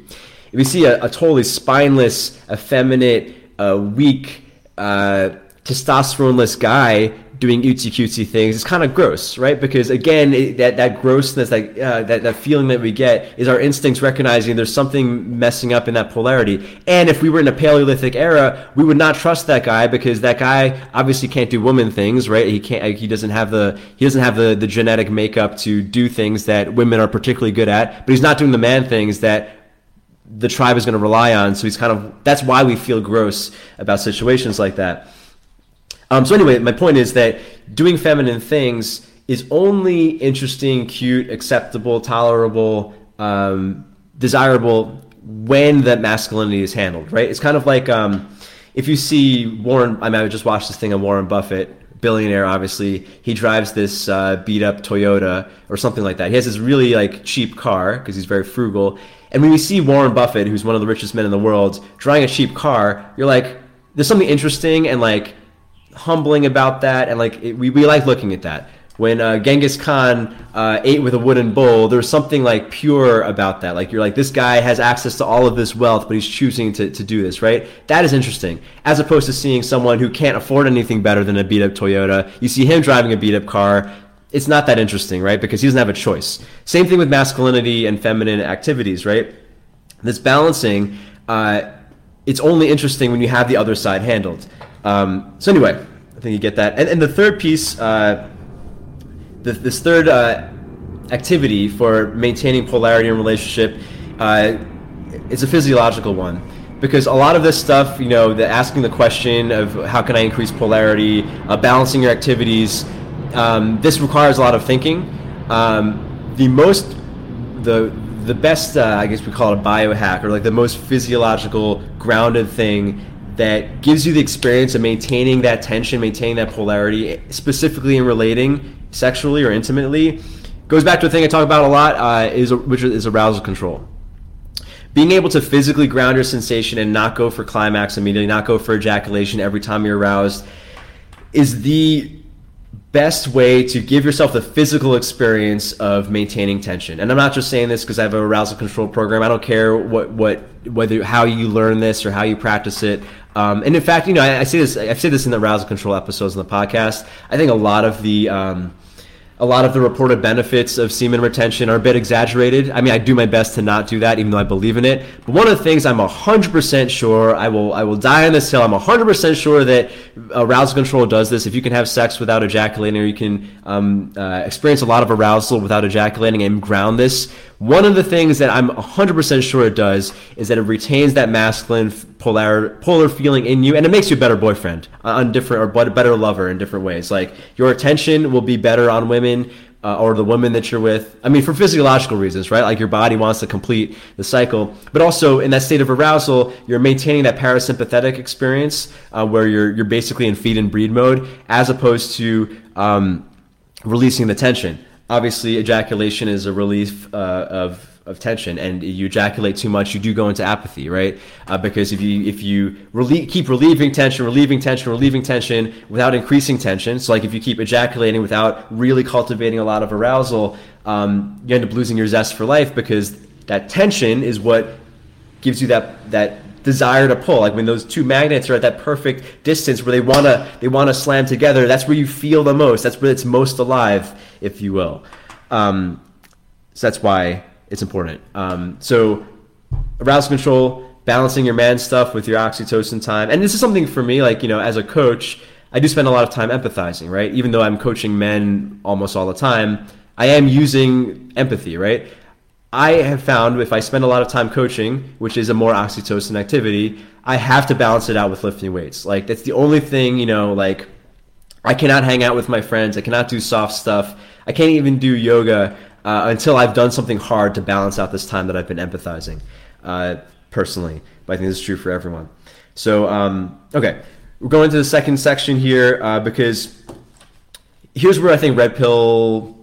You see a, a totally spineless, effeminate, uh, weak, uh, testosterone-less guy doing cutesy cutesy things it's kind of gross right? Because again it, that that grossness like uh, that, that feeling that we get is our instincts recognizing there's something messing up in that polarity. And if we were in a paleolithic era we would not trust that guy because that guy obviously can't do woman things right? He can't he doesn't have the he doesn't have the the genetic makeup to do things that women are particularly good at but he's not doing the man things that the tribe is going to rely on so he's kind of that's why we feel gross about situations like that um, so anyway, my point is that doing feminine things is only interesting, cute, acceptable, tolerable, um, desirable when that masculinity is handled, right? It's kind of like, um, if you see Warren, I mean, I just watched this thing on Warren Buffett, billionaire, obviously. He drives this uh, beat up Toyota or something like that. He has this really like cheap car because he's very frugal. And when you see Warren Buffett, who's one of the richest men in the world, driving a cheap car, you're like, there's something interesting and like humbling about that, and like it, we we like looking at that when uh, Genghis Khan uh, ate with a wooden bowl, there's something like pure about that. Like you're like, this guy has access to all of this wealth, but he's choosing to, to do this, right? That is interesting. As opposed to seeing someone who can't afford anything better than a beat up Toyota. You see him driving a beat up car. It's not that interesting, right? Because he doesn't have a choice. Same thing with masculinity and feminine activities, right? This balancing, uh, it's only interesting when you have the other side handled. Um, so anyway, I think you get that. And, and the third piece, uh, this third uh, activity for maintaining polarity in relationship uh, is a physiological one. Because a lot of this stuff you know the asking the question of how can i increase polarity uh, balancing your activities um, this requires a lot of thinking. Um, the most the the best uh, i guess we call it a biohack or like the most physiological grounded thing that gives you the experience of maintaining that tension maintaining that polarity specifically in relating sexually or intimately goes back to a thing I talk about a lot, uh, is which is arousal control. Being able to physically ground your sensation and not go for climax immediately, not go for ejaculation every time you're aroused, is the best way to give yourself the physical experience of maintaining tension. And I'm not just saying this because I have an arousal control program. I don't care what what whether how you learn this or how you practice it. Um, and in fact, you know, I, I say this. I've said this in the arousal control episodes in the podcast. I think a lot of the um, a lot of the reported benefits of semen retention are a bit exaggerated. I mean, I do my best to not do that, even though I believe in it. But one of the things I'm 100% sure, I will, I will die on this hill. I'm 100% sure that arousal control does this. If you can have sex without ejaculating, or you can um, uh, experience a lot of arousal without ejaculating and ground this, one of the things that I'm 100% sure it does is that it retains that masculine polar polar feeling in you, and it makes you a better boyfriend uh, on different or better lover in different ways. Like your attention will be better on women. Uh, or the woman that you're with. I mean, for physiological reasons, right? Like your body wants to complete the cycle, but also in that state of arousal, you're maintaining that parasympathetic experience uh, where you're you're basically in feed and breed mode, as opposed to um, releasing the tension obviously ejaculation is a relief uh, of of tension and you ejaculate too much you do go into apathy right? Uh, because if you if you keep relieving tension relieving tension relieving tension without increasing tension so like if you keep ejaculating without really cultivating a lot of arousal um, you end up losing your zest for life because that tension is what gives you that that desire to pull. Like when those two magnets are at that perfect distance where they wanna they wanna slam together. That's where you feel the most. That's where it's most alive, if you will. Um, so that's why it's important. Um, so arousal control, balancing your man stuff with your oxytocin time, and this is something for me. Like you know, as a coach, I do spend a lot of time empathizing. Right, even though I'm coaching men almost all the time. I am using empathy, right? I have found if I spend a lot of time coaching, which is a more oxytocin activity, I have to balance it out with lifting weights. Like that's the only thing, you know, like I cannot hang out with my friends. I cannot do soft stuff. I can't even do yoga uh, until I've done something hard to balance out this time that I've been empathizing uh, personally. But I think this is true for everyone. So, um, okay, we're going to the second section here uh, because here's where I think red pill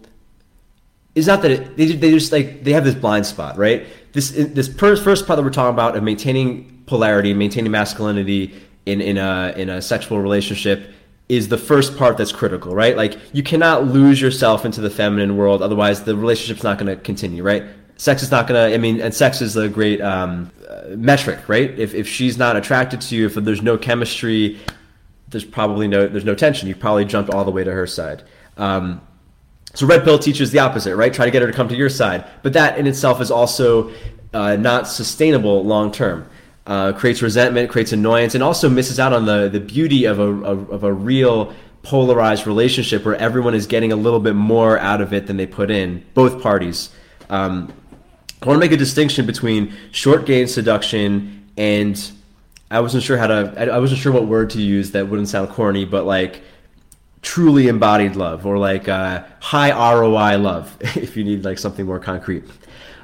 is not that it, they, they just like they have this blind spot, right? This this first part that we're talking about of maintaining polarity, maintaining masculinity in in a in a sexual relationship is the first part that's critical, right? Like you cannot lose yourself into the feminine world, otherwise the relationship's not going to continue, right? Sex is not going to. I mean, and sex is a great um, uh, metric, right? If if she's not attracted to you, if there's no chemistry, there's probably no there's no tension. You probably jumped all the way to her side. Um, so red pill teaches the opposite, right? Try to get her to come to your side, but that in itself is also uh, not sustainable long term. Uh, creates resentment, creates annoyance, and also misses out on the the beauty of a of a real polarized relationship where everyone is getting a little bit more out of it than they put in, both parties. Um, I want to make a distinction between short game seduction and I wasn't sure how to I wasn't sure what word to use that wouldn't sound corny, but like truly embodied love or like uh, high ROI love if you need like something more concrete.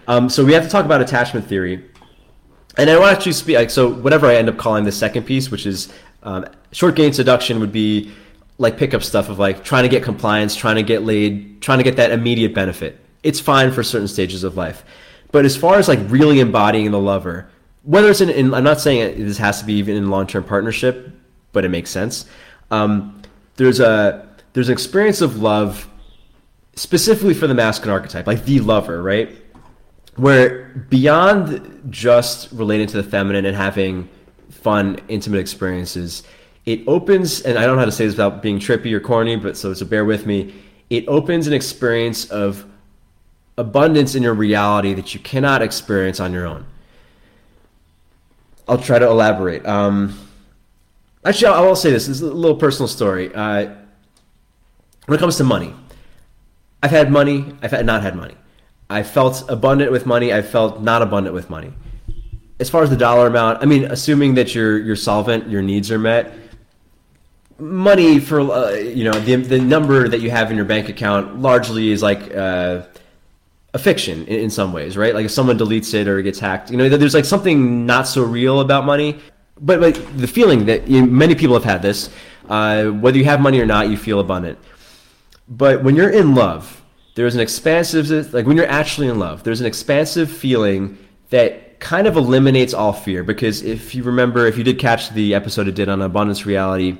Um, so we have to talk about attachment theory. and I want to actually speak like so. Whatever I end up calling the second piece, which is um, short game seduction, would be like pickup stuff of like trying to get compliance, trying to get laid, trying to get that immediate benefit. It's fine for certain stages of life, but as far as like really embodying the lover, whether it's in, in I'm not saying this has to be even in long term partnership, but it makes sense. Um, there's a there's an experience of love specifically for the masculine archetype, like the lover, right? Where beyond just relating to the feminine and having fun, intimate experiences, it opens, and I don't know how to say this without being trippy or corny, but so, so bear with me. It opens an experience of abundance in your reality that you cannot experience on your own. I'll try to elaborate. Um, actually, I will say this. This is a little personal story. Uh, when it comes to money, I've had money. I've had, not had money. I felt abundant with money. I felt not abundant with money. As far as the dollar amount, I mean, assuming that you're you're solvent, your needs are met. Money for uh, you know the the number that you have in your bank account largely is like uh, a fiction in, in some ways, right? Like if someone deletes it or gets hacked, you know, there's like something not so real about money. But like the feeling that you many people have had this, uh, whether you have money or not, you feel abundant. But when you're in love, there's an expansive, like when you're actually in love, there's an expansive feeling that kind of eliminates all fear. Because if you remember, if you did catch the episode it did on abundance reality,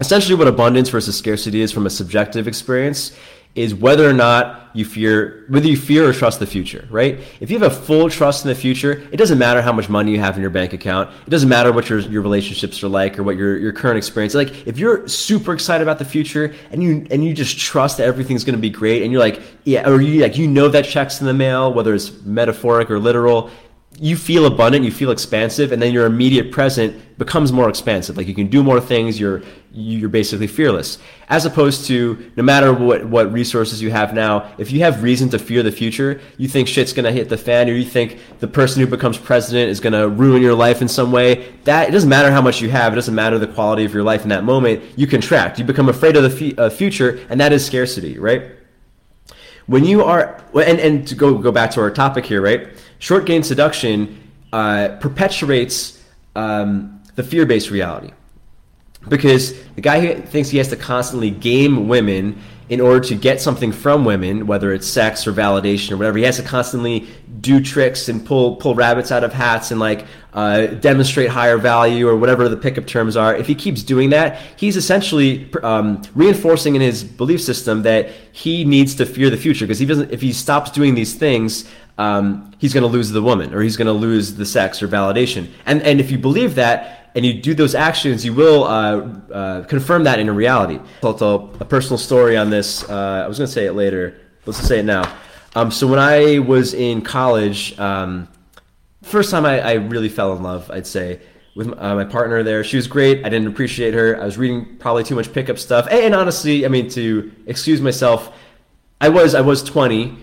essentially what abundance versus scarcity is from a subjective experience is whether or not you fear whether you fear or trust the future right? If you have a full trust in the future it doesn't matter how much money you have in your bank account. It doesn't matter what your, your relationships are like or what your, your current experience. Like if you're super excited about the future and you and you just trust that everything's going to be great and you're like yeah or you like you know that checks in the mail whether it's metaphoric or literal you feel abundant, you feel expansive, and then your immediate present becomes more expansive. Like you can do more things. You're you're basically fearless. As opposed to no matter what what resources you have now, if you have reason to fear the future, you think shit's gonna hit the fan, or you think the person who becomes president is gonna ruin your life in some way. That it doesn't matter how much you have. It doesn't matter the quality of your life in that moment. You contract. You become afraid of the f- uh, future, and that is scarcity, right? When you are and and to go go back to our topic here, right? short game seduction uh, perpetuates um, the fear based reality. Because the guy who thinks he has to constantly game women in order to get something from women, whether it's sex or validation or whatever, he has to constantly do tricks and pull pull rabbits out of hats and like uh, demonstrate higher value or whatever the pickup terms are. If he keeps doing that, he's essentially um, reinforcing in his belief system that he needs to fear the future because he doesn't. If he stops doing these things, um, he's going to lose the woman or he's going to lose the sex or validation. And and if you believe that and you do those actions, you will uh, uh, confirm that in a reality. I'll tell a personal story on this. Uh, I was going to say it later. Let's say it now. Um, so when I was in college, um, first time I, I, really fell in love, I'd say with uh, my partner there. She was great. I didn't appreciate her. I was reading probably too much pickup stuff. And, and honestly, I mean, to excuse myself, I was I was 20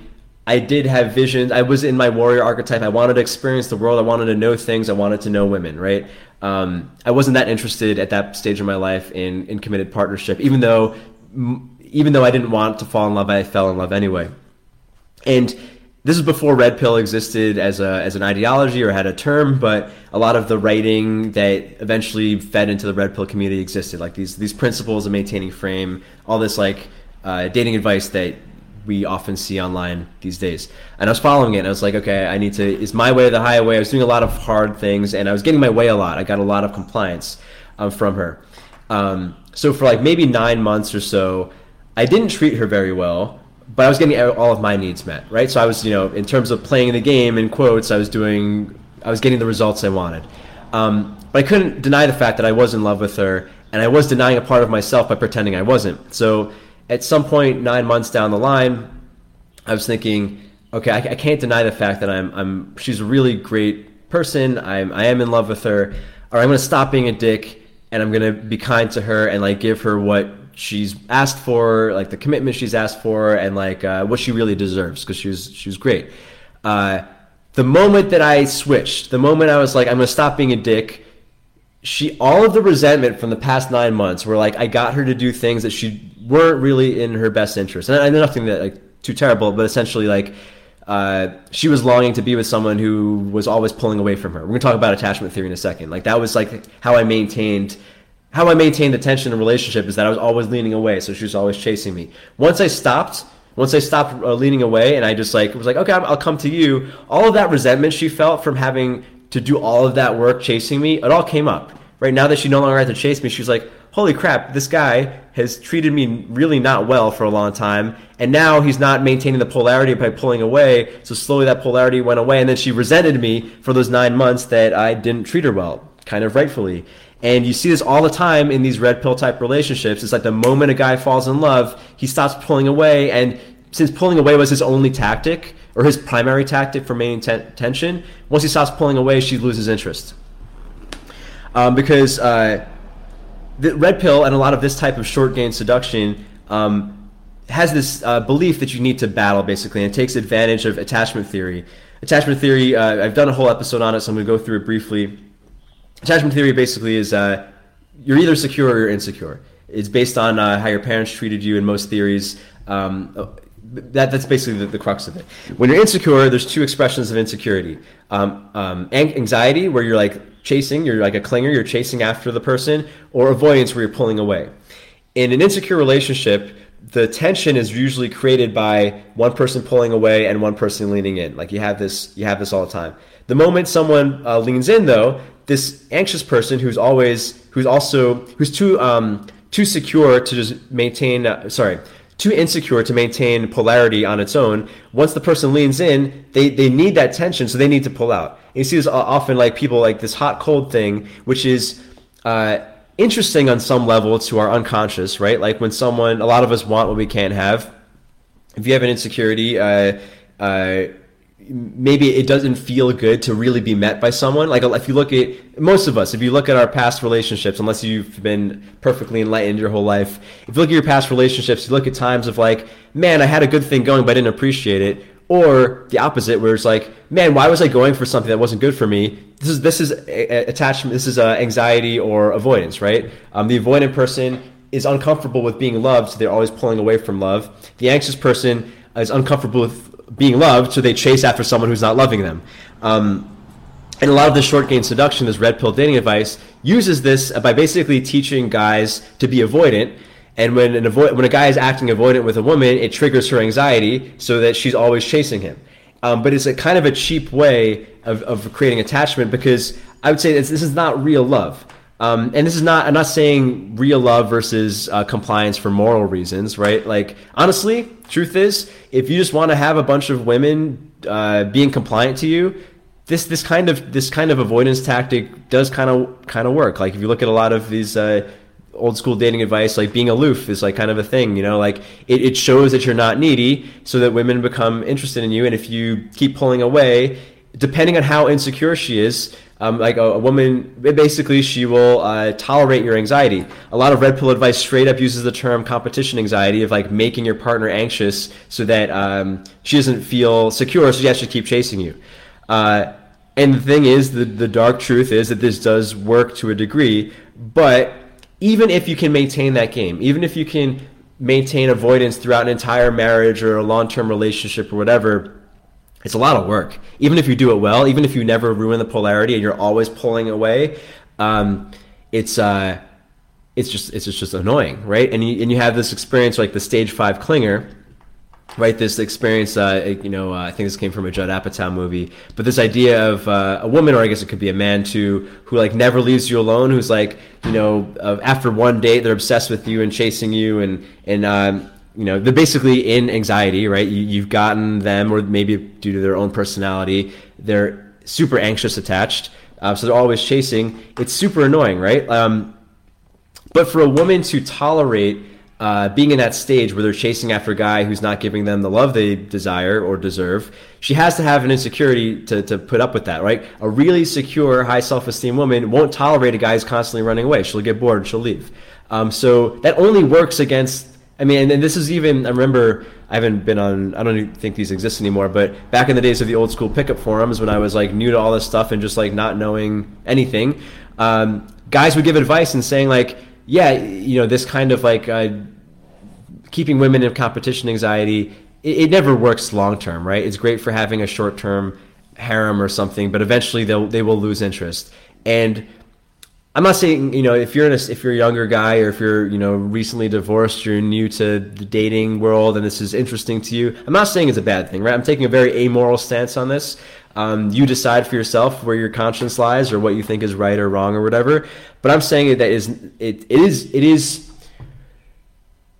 I did have visions. I was in my warrior archetype. I wanted to experience the world. I wanted to know things. I wanted to know women, right? Um, I wasn't that interested at that stage of my life in, in committed partnership, even though, even though I didn't want to fall in love, I fell in love anyway. And this is before red pill existed as a as an ideology or had a term, but a lot of the writing that eventually fed into the red pill community existed, like these these principles of maintaining frame, all this like uh, dating advice that we often see online these days. And I was following it, and I was like, okay, I need to. Is my way the highway? I was doing a lot of hard things, and I was getting my way a lot. I got a lot of compliance um, from her. Um, so for like maybe nine months or so, I didn't treat her very well, but I was getting all of my needs met, right? So I was, you know, in terms of playing the game in quotes, I was doing, I was getting the results I wanted. Um, but I couldn't deny the fact that I was in love with her, and I was denying a part of myself by pretending I wasn't. So at some point nine months down the line, I was thinking, okay, I, I, can't deny the fact that I'm, I'm, she's a really great person. I'm, I am in love with her. Or I'm going to stop being a dick and I'm going to be kind to her and like give her what she's asked for, like the commitment she's asked for, and like uh, what she really deserves because she was, great. Uh, the moment that I switched, the moment I was like, I'm to stop being a dick she all of the resentment from the past nine months were like I got her to do things that she weren't really in her best interest, and I know nothing that like too terrible, but essentially like uh, she was longing to be with someone who was always pulling away from her. We're gonna talk about attachment theory in a second. Like that was like how I maintained how I maintained the tension in a relationship is that I was always leaning away, so she was always chasing me. Once I stopped, once I stopped uh, leaning away, and I just like was like, okay, I'll come to you. All of that resentment she felt from having to do all of that work chasing me, it all came up. Right now that she no longer had to chase me, she's like, holy crap, this guy has treated me really not well for a long time, and now he's not maintaining the polarity by pulling away. So slowly that polarity went away, and then she resented me for those nine months that I didn't treat her well, kind of rightfully. And you see this all the time in these red pill type relationships. It's like the moment a guy falls in love, he stops pulling away. And since pulling away was his only tactic or his primary tactic for maintaining tension, once he stops pulling away, she loses interest. Um, because uh, the red pill and a lot of this type of short game seduction um, has this uh, belief that you need to battle basically, and it takes advantage of attachment theory. Attachment theory, uh, I've done a whole episode on it, so I'm going to go through it briefly attachment theory basically is uh, you're either secure or you're insecure. It's based on uh, how your parents treated you in most theories. Um, that, that's basically the, the, crux of it. When you're insecure, there's two expressions of insecurity. Um, um, anxiety, where you're like chasing, you're like a clinger, you're chasing after the person, or avoidance, where you're pulling away. In an insecure relationship, the tension is usually created by one person pulling away and one person leaning in. Like you have this, you have this all the time. The moment someone uh, leans in, though, this anxious person who's always who's also who's too um, too secure to just maintain uh, sorry too insecure to maintain polarity on its own. Once the person leans in they, they need that tension so they need to pull out. And you see this often like people like this hot cold thing which is uh, interesting on some level to our unconscious right? Like when someone a lot of us want what we can't have. If you have an insecurity uh, uh maybe it doesn't feel good to really be met by someone. Like if you look at most of us, if you look at our past relationships, unless you've been perfectly enlightened your whole life, if you look at your past relationships, you look at times of like, man, I had a good thing going, but I didn't appreciate it. Or the opposite, where it's like, man, why was I going for something that wasn't good for me? This is this is attachment. This is uh, anxiety or avoidance, right? Um, the avoidant person is uncomfortable with being loved, so they're always pulling away from love. The anxious person is uncomfortable with being loved, so they chase after someone who's not loving them. Um, and a lot of the short game seduction, this red pill dating advice, uses this by basically teaching guys to be avoidant. And when an avoid, when a guy is acting avoidant with a woman, it triggers her anxiety so that she's always chasing him. Um, but it's a kind of a cheap way of, of creating attachment because I would say this, this is not real love. Um, and this is not, I'm not saying real love versus uh, compliance for moral reasons, right? Like, honestly, truth is, if you just want to have a bunch of women uh, being compliant to you, this this kind of this kind of avoidance tactic does kind of kind of work. Like if you look at a lot of these uh, old school dating advice, like being aloof is like kind of a thing. You know, like it, it shows that you're not needy, so that women become interested in you. And if you keep pulling away, depending on how insecure she is, um, like a, a, woman, basically, she will uh, tolerate your anxiety. A lot of red pill advice straight up uses the term competition anxiety of like making your partner anxious so that um, she doesn't feel secure, so she has to keep chasing you. Uh, and the thing is, the, the dark truth is that this does work to a degree, but even if you can maintain that game, even if you can maintain avoidance throughout an entire marriage or a long term relationship or whatever, it's a lot of work. Even if you do it well, even if you never ruin the polarity and you're always pulling away, um, it's uh, it's just it's just, just annoying, right? And you and you have this experience like the stage five clinger, right? This experience, uh, you know, uh, I think this came from a Judd Apatow movie, but this idea of uh, a woman, or I guess it could be a man too, who like never leaves you alone, who's like, you know, after one date they're obsessed with you and chasing you, and and um, you know they're basically in anxiety right you, have gotten them or maybe due to their own personality they're super anxious attached uh, so they're always chasing it's super annoying right um, but for a woman to tolerate uh, being in that stage where they're chasing after a guy who's not giving them the love they desire or deserve, she has to have an insecurity to, to put up with that, right? A really secure, high self esteem woman won't tolerate a guy who's constantly running away. She'll get bored she'll leave. Um, so that only works against I mean, and, this is even, I remember, I haven't been on, I don't think these exist anymore, but back in the days of the old school pickup forums when I was like new to all this stuff and just like not knowing anything, um, guys would give advice and saying like, yeah, you know, this kind of like uh, keeping women in competition anxiety it, it never works long term, right? It's great for having a short term harem or something, but eventually they'll they will lose interest. And I'm not saying you know if you're in a, if you're a younger guy or if you're you know recently divorced, you're new to the dating world, and this is interesting to you. I'm not saying it's a bad thing, right? I'm taking a very amoral stance on this. Um, you decide for yourself where your conscience lies or what you think is right or wrong or whatever. But I'm saying that is it, it is it is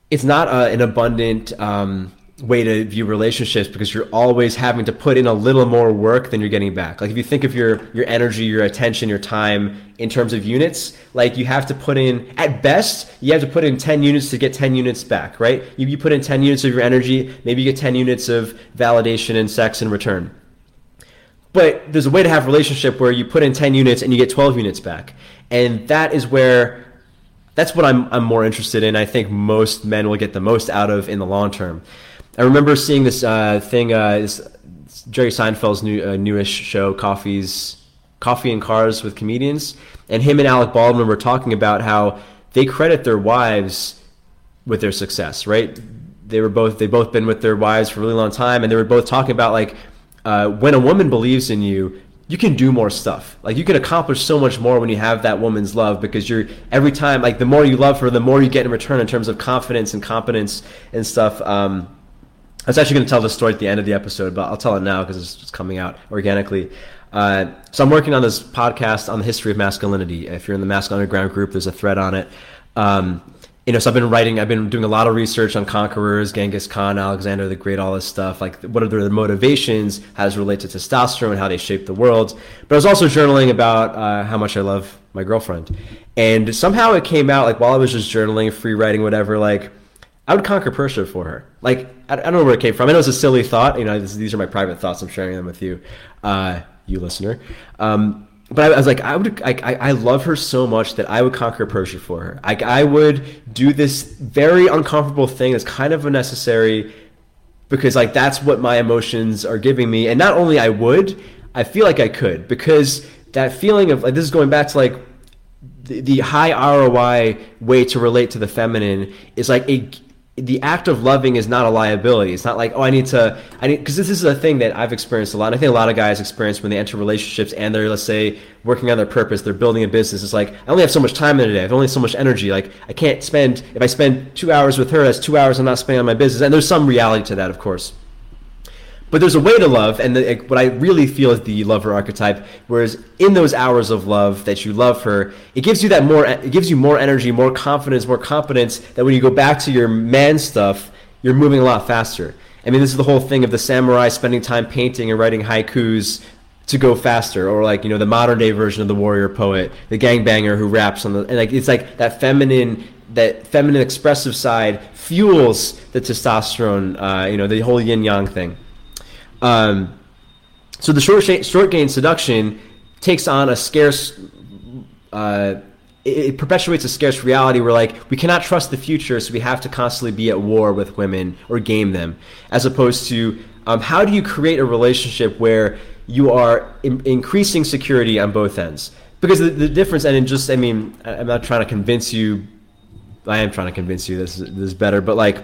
it's not a, an abundant um, way to view relationships because you're always having to put in a little more work than you're getting back. Like if you think of your your energy, your attention, your time in terms of units, like you have to put in at best, you have to put in 10 units to get 10 units back, right? You, you put in 10 units of your energy, maybe you get 10 units of validation and sex in return. But there's a way to have relationship where you put in 10 units and you get 12 units back. And that is where that's what I'm, I'm more interested in. I think most men will get the most out of in the long term. I remember seeing this uh, thing, uh, this, Jerry Seinfeld's new uh, newish show, Coffee's Coffee and Cars with comedians, and him and Alec Baldwin were talking about how they credit their wives with their success. Right? They were both they both been with their wives for a really long time, and they were both talking about like uh, when a woman believes in you, you can do more stuff. Like you can accomplish so much more when you have that woman's love because you're every time like the more you love her, the more you get in return in terms of confidence and competence and stuff. Um, I was actually going to tell the story at the end of the episode, but I'll tell it now because it's coming out organically. Uh, so I'm working on this podcast on the history of masculinity. If you're in the Masculine Underground group, there's a thread on it. Um, you know, so I've been writing, I've been doing a lot of research on conquerors, Genghis Khan, Alexander the Great, all this stuff. Like, what are their motivations? How does it relate to testosterone? And how they shape the world? But I was also journaling about uh, how much I love my girlfriend. And somehow it came out, like, while I was just journaling, free writing, whatever, like, I would conquer Persia for her. Like, I, I don't know where it came from. I know it's a silly thought. You know, this, these are my private thoughts. I'm sharing them with you, uh, you listener. Um, but I, I, was like, I would, I, I love her so much that I would conquer Persia for her. I, I would do this very uncomfortable thing that's kind of unnecessary because like that's what my emotions are giving me. And not only I would, I feel like I could because that feeling of like this is going back to like the, the high ROI way to relate to the feminine is like a the act of loving is not a liability. It's not like, oh, I need to, I need, because this is a thing that I've experienced a lot. I think a lot of guys experience when they enter relationships and they're, let's say, working on their purpose, they're building a business. It's like, I only have so much time in a day. I have only so much energy. Like, I can't spend, if I spend two hours with her, that's two hours I'm not spending on my business. And there's some reality to that, of course. But there's a way to love, and the, what I really feel is the lover archetype. Whereas in those hours of love that you love her, it gives you that more, it gives you more energy, more confidence, more competence. That when you go back to your man stuff, you're moving a lot faster. I mean, this is the whole thing of the samurai spending time painting and writing haikus to go faster, or like you know the modern day version of the warrior poet, the gangbanger who raps on the and like it's like that feminine that feminine expressive side fuels the testosterone, uh, you know, the whole yin yang thing. Um, so the short short game seduction takes on a scarce. Uh, it, perpetuates a scarce reality where like we cannot trust the future, so we have to constantly be at war with women or game them, as opposed to um, how do you create a relationship where you are in- increasing security on both ends? Because the, the difference, and in just, I mean, I'm not trying to convince you. I am trying to convince you this, this is better, but like,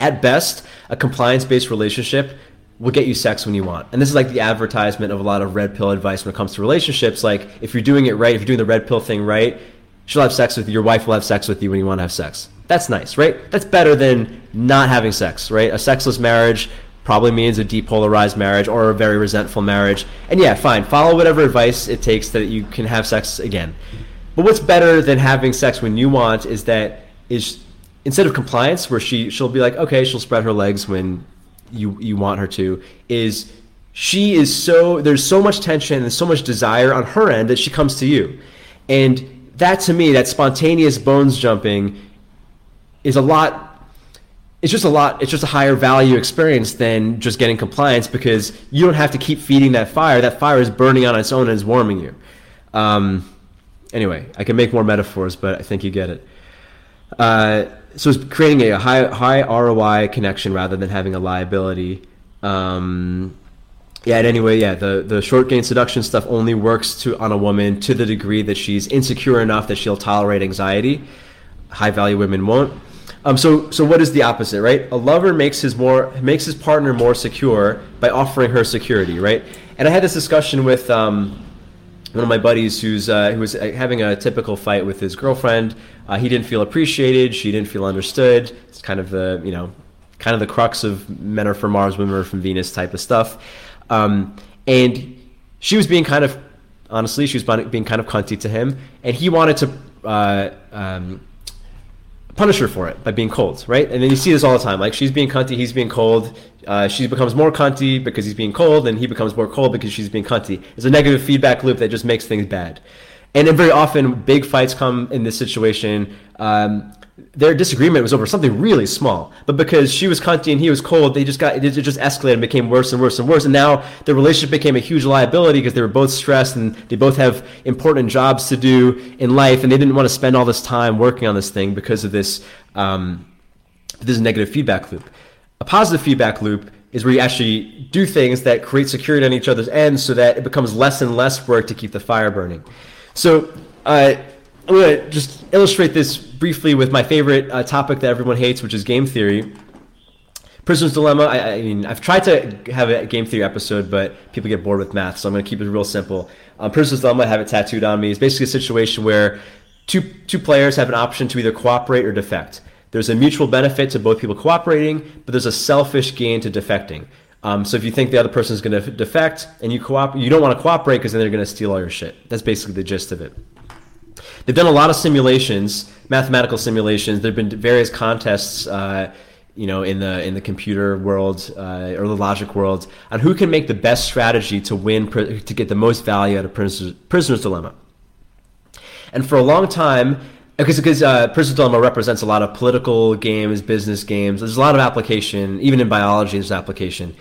at best, a compliance-based relationship will get you sex when you want. And this is like the advertisement of a lot of red pill advice when it comes to relationships. Like if you're doing it right, if you're doing the red pill thing right, she'll have sex with you. Your wife will have sex with you when you want to have sex. That's nice, right? That's better than not having sex, right? A sexless marriage probably means a depolarized marriage or a very resentful marriage. And yeah, fine. Follow whatever advice it takes that you can have sex again. But what's better than having sex when you want is that is instead of compliance where she she'll be like, okay, she'll spread her legs when you you want her to is she is so there's so much tension and so much desire on her end that she comes to you. And that to me that spontaneous bones jumping is a lot it's just a lot it's just a higher value experience than just getting compliance because you don't have to keep feeding that fire. That fire is burning on its own and is warming you. Um, anyway i can make more metaphors but i think you get it uh, so it's creating a high high ROI connection rather than having a liability. Um, yeah. Anyway, yeah, the the short game seduction stuff only works to on a woman to the degree that she's insecure enough that she'll tolerate anxiety. High value women won't. Um, so, so what is the opposite, right? A lover makes his more makes his partner more secure by offering her security, right? And I had this discussion with um, one of my buddies who's uh, who was uh, having a typical fight with his girlfriend. Uh, he didn't feel appreciated. She didn't feel understood. It's kind of the you know, kind of the crux of men are from Mars, women are from Venus type of stuff. Um, and she was being kind of, honestly, she was being kind of cunty to him, and he wanted to. Uh, um, punish her for it by being cold, right? And then you see this all the time. Like she's being cunty, he's being cold. Uh, she becomes more cunty because he's being cold, and he becomes more cold because she's being cunty. It's a negative feedback loop that just makes things bad. And then very often, big fights come in this situation. Um, their disagreement was over something really small, but because she was cunty and he was cold, they just got it just escalated and became worse and worse and worse. And now the relationship became a huge liability because they were both stressed and they both have important jobs to do in life, and they didn't want to spend all this time working on this thing because of this um, this negative feedback loop. A positive feedback loop is where you actually do things that create security on each other's ends, so that it becomes less and less work to keep the fire burning. So. Uh, I'm going to just illustrate this briefly with my favorite uh, topic that everyone hates, which is game theory. Prisoner's Dilemma. I, I, mean, I've tried to have a game theory episode, but people get bored with math, so I'm going to keep it real simple. Um, Prisoner's Dilemma, I have it tattooed on me. It's basically a situation where two two players have an option to either cooperate or defect. There's a mutual benefit to both people cooperating, but there's a selfish gain to defecting. Um, so if you think the other person is going to defect and you cooperate, you don't want to cooperate because then they're going to steal all your shit. That's basically the gist of it. They've done a lot of simulations, mathematical simulations. There have been various contests, uh, you know, in the in the computer world uh, or the logic world, on who can make the best strategy to win to get the most value out of prisoner's, prisoner's dilemma. And for a long time, because because uh, Prisoner's Dilemma represents a lot of political games, business games. There's a lot of application, even in biology. There's application.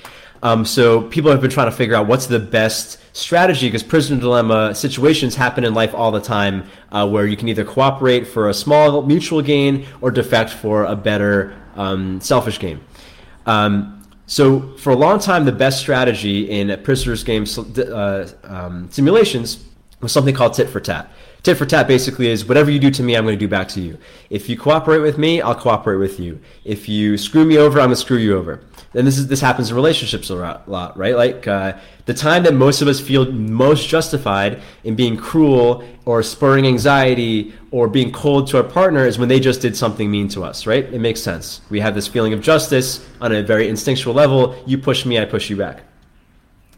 Um, so people have been trying to figure out what's the best strategy because prisoner dilemma situations happen in life all the time uh, where you can either cooperate for a small mutual gain or defect for a better um, selfish gain. so for a long time, the best strategy in a prisoners game uh, um, simulations was something called tit for tat. Tit for tat basically is whatever you do to me, I'm going to do back to you. If you cooperate with me, I'll cooperate with you. If you screw me over, I'm going to screw you over and this is this happens in relationships a lot, right? Like uh, the time that most of us feel most justified in being cruel or spurring anxiety or being cold to our partner is when they just did something mean to us, right? It makes sense. We have this feeling of justice on a very instinctual level. You push me, I push you back.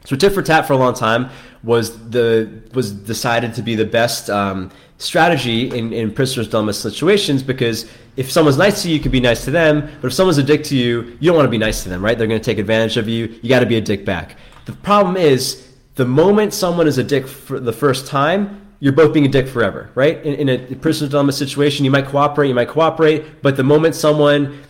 So tit for tat for a long time was the was decided to be the best um, strategy in, in prisoner's dilemma situations because if someone's nice to you, you can be nice to them. But if someone's a dick to you, you don't want to be nice to them, right? They're going to take advantage of you. You got to be a dick back. The problem is the moment someone is a dick for the first time, you're both being a dick forever, right? In, in a prisoner's dilemma situation, you might cooperate, you might cooperate, but the moment someone,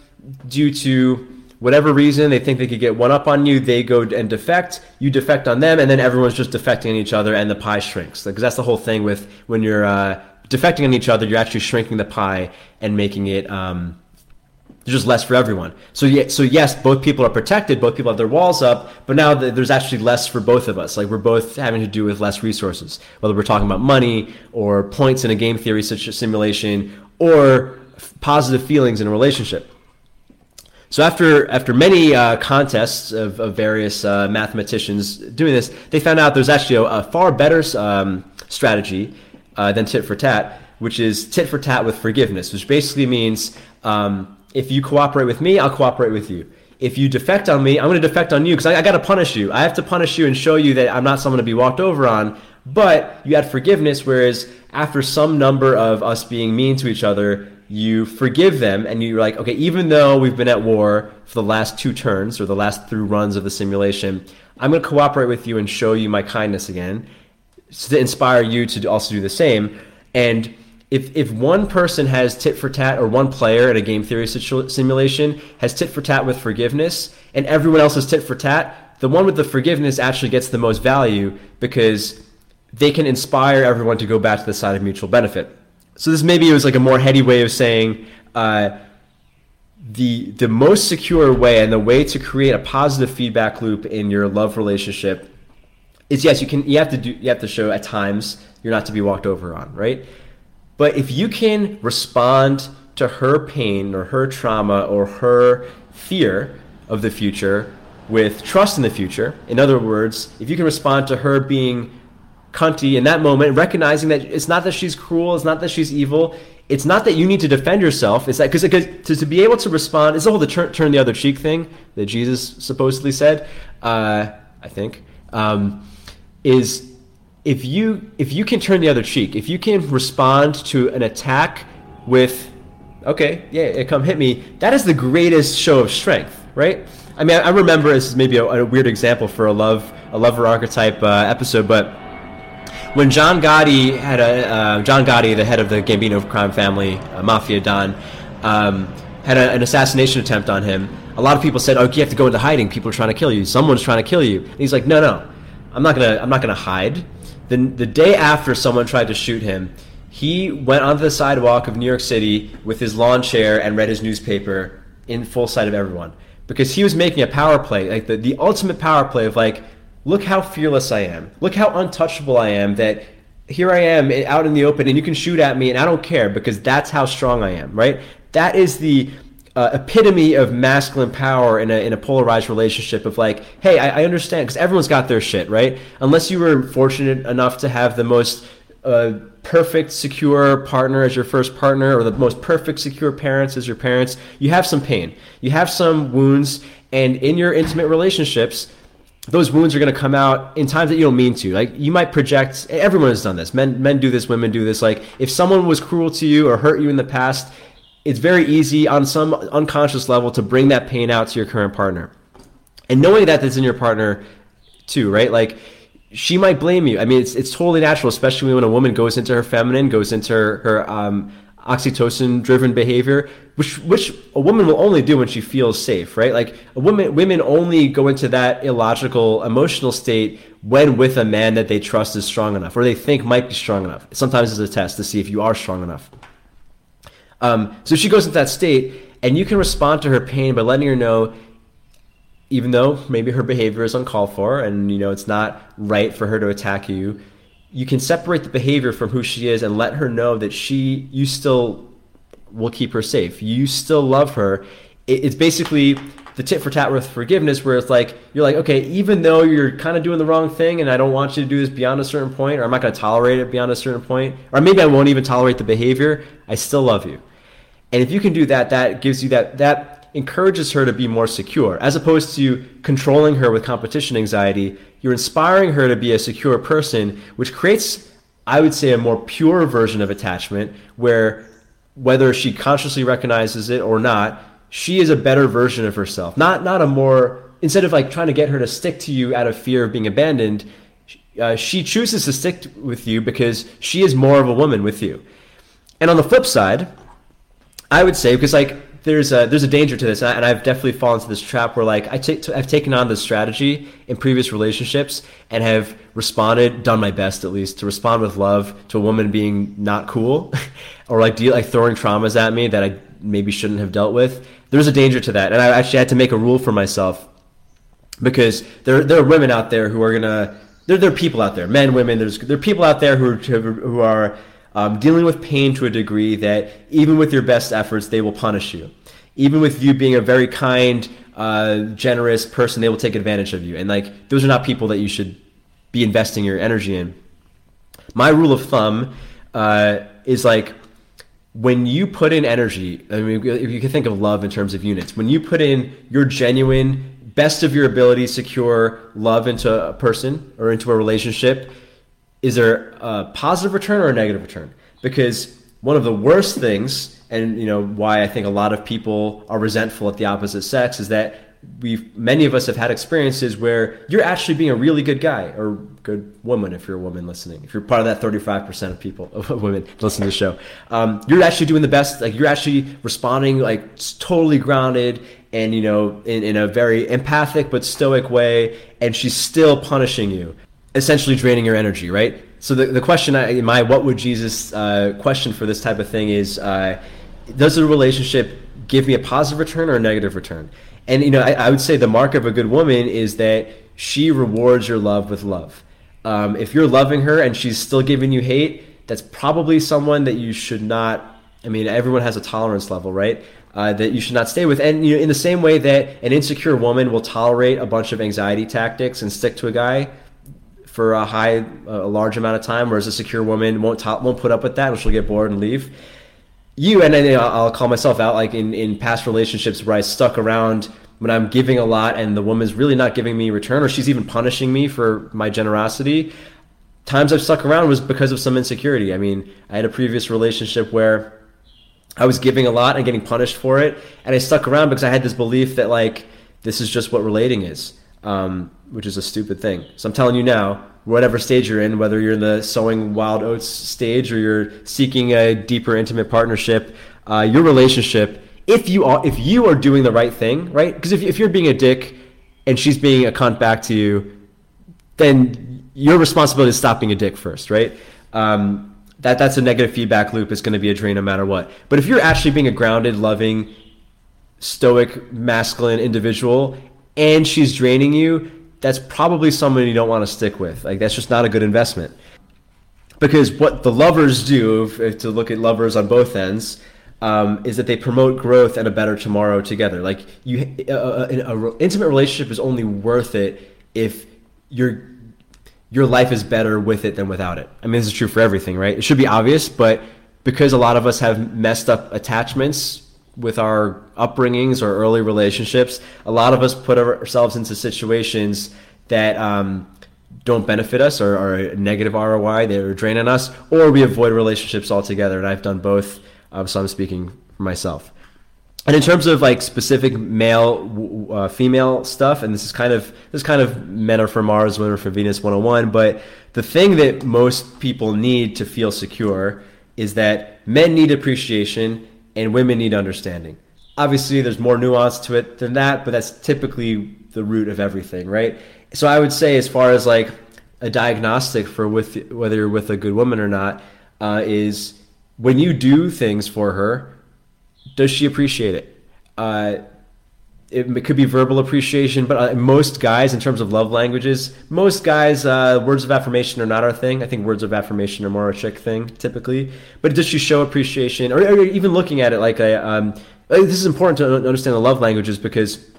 due to whatever reason they think they could get one up on you, they go and defect, you defect on them, and then everyone's just defecting on each other, and the pie shrinks. Because that's the whole thing with when you're uh, defecting on each other, you're actually shrinking the pie and making it um, just less for everyone. So yeah, so yes, both people are protected, both people have their walls up, but now there's actually less for both of us. Like we're both having to do with less resources, whether we're talking about money or points in a game theory such a simulation or positive feelings in a relationship. So after after many uh, contests of, of various uh, mathematicians doing this, they found out there's actually a, a far better um, strategy uh, than tit for tat, which is tit for tat with forgiveness, which basically means um, if you cooperate with me, I'll cooperate with you. If you defect on me, I'm going to defect on you because I, I got to punish you. I have to punish you and show you that I'm not someone to be walked over on. But you had forgiveness, whereas after some number of us being mean to each other, you forgive them and you're like, okay, even though we've been at war for the last two turns or the last three runs of the simulation, I'm going to cooperate with you and show you my kindness again to inspire you to also do the same. And if if one person has tit for tat or one player in a game theory situ- simulation has tit for tat with forgiveness and everyone else has tit for tat, the one with the forgiveness actually gets the most value because they can inspire everyone to go back to the side of mutual benefit. So this maybe it was like a more heady way of saying uh, the the most secure way and the way to create a positive feedback loop in your love relationship is yes, you can you have to do you have to show at times you're not to be walked over on, right? But if you can respond to her pain or her trauma or her fear of the future with trust in the future. In other words, if you can respond to her being cunty in that moment, recognizing that it's not that she's cruel, it's not that she's evil, it's not that you need to defend yourself. It's that because to, to be able to respond, it's the whole the turn, turn the other cheek thing that Jesus supposedly said. Uh, I think um, is if you if you can turn the other cheek, if you can respond to an attack with, okay, yeah, come hit me. That is the greatest show of strength, right? I mean, I remember this is maybe a, a weird example for a love a lover archetype uh, episode, but when John Gotti had a uh, John Gotti, the head of the Gambino crime family, uh, mafia don, um, had a, an assassination attempt on him. A lot of people said, "Oh, you have to go into hiding. People are trying to kill you. Someone's trying to kill you." And he's like, "No, no, I'm not gonna. I'm not gonna hide." Then the day after someone tried to shoot him, he went onto the sidewalk of New York City with his lawn chair and read his newspaper in full sight of everyone because he was making a power play, like the, the ultimate power play of like look how fearless I am. Look how untouchable I am that here I am out in the open and you can shoot at me and I don't care because that's how strong I am, right? That is the uh, epitome of masculine power in a, in a polarized relationship of like, hey, I, I understand because everyone's got their shit, right? Unless you were fortunate enough to have the most uh, perfect, secure partner as your first partner or the most perfect, secure parents as your parents, you have some pain. You have some wounds. And in your intimate relationships, those wounds are going to come out in times that you don't mean to. Like you might project. Everyone has done this. Men men do this. Women do this. Like if someone was cruel to you or hurt you in the past, it's very easy on some unconscious level to bring that pain out to your current partner. And knowing that that's in your partner too, right? Like she might blame you. I mean, it's it's totally natural, especially when a woman goes into her feminine, goes into her, her um, oxytocin driven behavior which which a woman will only do when she feels safe right? Like a woman women only go into that illogical emotional state when with a man that they trust is strong enough or they think might be strong enough. Sometimes it's a test to see if you are strong enough. Um, so she goes into that state and you can respond to her pain by letting her know even though maybe her behavior is uncalled for and you know it's not right for her to attack you you can separate the behavior from who she is and let her know that she you still will keep her safe. You still love her. It's basically the tit for tat with forgiveness, where it's like you're like, okay, even though you're kind of doing the wrong thing, and I don't want you to do this beyond a certain point, or I'm not going to tolerate it beyond a certain point, or maybe I won't even tolerate the behavior. I still love you. And if you can do that, that gives you that that encourages her to be more secure, as opposed to controlling her with competition anxiety you're inspiring her to be a secure person, which creates, I would say, a more pure version of attachment where whether she consciously recognizes it or not, she is a better version of herself. Not not a more instead of like trying to get her to stick to you out of fear of being abandoned, uh, she chooses to stick with you because she is more of a woman with you. And on the flip side, I would say because like there's a there's a danger to this, and I've definitely fallen into this trap where like I take I've taken on this strategy in previous relationships and have responded, done my best at least to respond with love to a woman being not cool, or like deal like throwing traumas at me that I maybe shouldn't have dealt with. There's a danger to that, and I actually had to make a rule for myself because there there are women out there who are gonna there there are people out there, men, women. There's there are people out there who are, who are um, dealing with pain to a degree that even with your best efforts, they will punish you. Even with you being a very kind, uh, generous person, they will take advantage of you. And like those are not people that you should be investing your energy in. My rule of thumb uh, is like when you put in energy. I mean, if you can think of love in terms of units, when you put in your genuine, best of your ability, secure love into a person or into a relationship is there a positive return or a negative return? Because one of the worst things, and you know why I think a lot of people are resentful at the opposite sex, is that we've many of us have had experiences where you're actually being a really good guy or good woman if you're a woman listening. If you're part of that 35% of people of women listening to the show, um, you're actually doing the best. Like you're actually responding like totally grounded and you know in, in a very empathic but stoic way, and she's still punishing you essentially draining your energy, right? So the, the question, I, my what would Jesus uh, question for this type of thing is, uh, does the relationship give me a positive return or a negative return? And you know, I, I, would say the mark of a good woman is that she rewards your love with love. Um, if you're loving her and she's still giving you hate, that's probably someone that you should not I mean, everyone has a tolerance level, right? Uh, that you should not stay with. And you know, in the same way that an insecure woman will tolerate a bunch of anxiety tactics and stick to a guy for a high, a large amount of time, whereas a secure woman won't to- won't put up with that, and she'll get bored and leave. You and then I'll call myself out, like in in past relationships where I stuck around when I'm giving a lot and the woman's really not giving me return, or she's even punishing me for my generosity. Times I've stuck around was because of some insecurity. I mean, I had a previous relationship where I was giving a lot and getting punished for it, and I stuck around because I had this belief that like this is just what relating is, um, which is a stupid thing. So I'm telling you now, whatever stage you're in, whether you're in the sowing wild oats stage or you're seeking a deeper, intimate partnership, uh, your relationship if you are if you are doing the right thing, right? Because if, if you're being a dick and she's being a cunt back to you, then your responsibility is stop being a dick first, right? Um, that that's a negative feedback loop. It's going to be a drain no matter what. But if you're actually being a grounded, loving, stoic, masculine individual, and she's draining you, that's probably someone you don't want to stick with. Like that's just not a good investment. Because what the lovers do, if, if to look at lovers on both ends, um, is that they promote growth and a better tomorrow together. Like you, uh, uh, uh, an intimate relationship is only worth it if your your life is better with it than without it. I mean, this is true for everything, right? It should be obvious, but because a lot of us have messed up attachments with our upbringings or early relationships, a lot of us put ourselves into situations that um, don't benefit us or are a negative ROI, they're draining us, or we avoid relationships altogether. And I've done both um, so I'm speaking for myself. And in terms of like specific male, uh, female stuff, and this is kind of this kind of men are for Mars, women are for Venus 101. But the thing that most people need to feel secure is that men need appreciation and women need understanding. Obviously, there's more nuance to it than that, but that's typically the root of everything, right? So I would say, as far as like a diagnostic for with whether you're with a good woman or not, uh, is when you do things for her, does she appreciate it? Uh, it could be verbal appreciation, but uh, most guys, in terms of love languages, most guys, uh, words of affirmation are not our thing. I think words of affirmation are more a chick thing typically. But does she show appreciation, or, or even looking at it like a? Um, this is important to understand the love languages because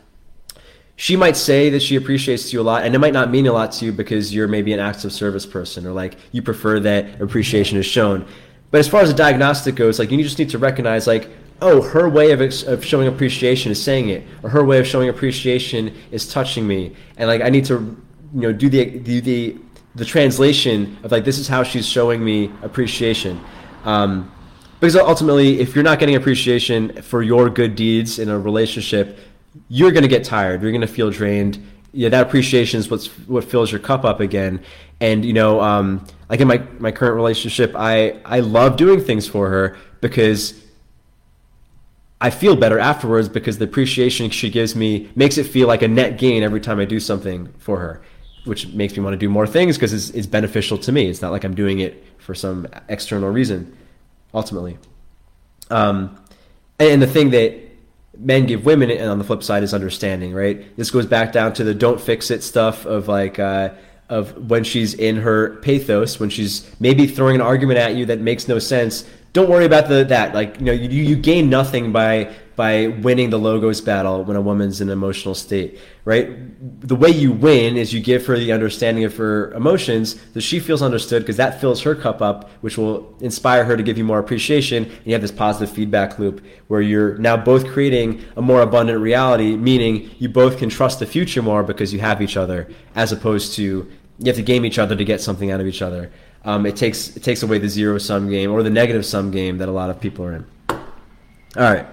she might say that she appreciates you a lot, and it might not mean a lot to you because you're maybe an acts of service person, or like you prefer that appreciation is shown. But as far as the diagnostic goes, like you just need to recognize like, oh, her way of, ex- of showing appreciation is saying it, or her way of showing appreciation is touching me, and like I need to, you know, do the do the the translation of like this is how she's showing me appreciation. Um, because ultimately, if you're not getting appreciation for your good deeds in a relationship, you're going to get tired. You're going to feel drained. Yeah, that appreciation is what's what fills your cup up again. And you know, um, like in my my current relationship, I I love doing things for her because I feel better afterwards because the appreciation she gives me makes it feel like a net gain every time I do something for her, which makes me want to do more things because it's, it's beneficial to me. It's not like I'm doing it for some external reason, ultimately. Um, and the thing that men give women, and on the flip side, is understanding, right? This goes back down to the don't fix it stuff of like, uh, of when she's in her pathos, when she's maybe throwing an argument at you that makes no sense. Don't worry about the that. Like you know, you, you gain nothing by by winning the logos battle when a woman's in an emotional state, right? The way you win is you give her the understanding of her emotions that she feels understood because that fills her cup up, which will inspire her to give you more appreciation. And you have this positive feedback loop where you're now both creating a more abundant reality, meaning you both can trust the future more because you have each other, as opposed to you have to game each other to get something out of each other. Um, it takes it takes away the zero sum game or the negative sum game that a lot of people are in. All right.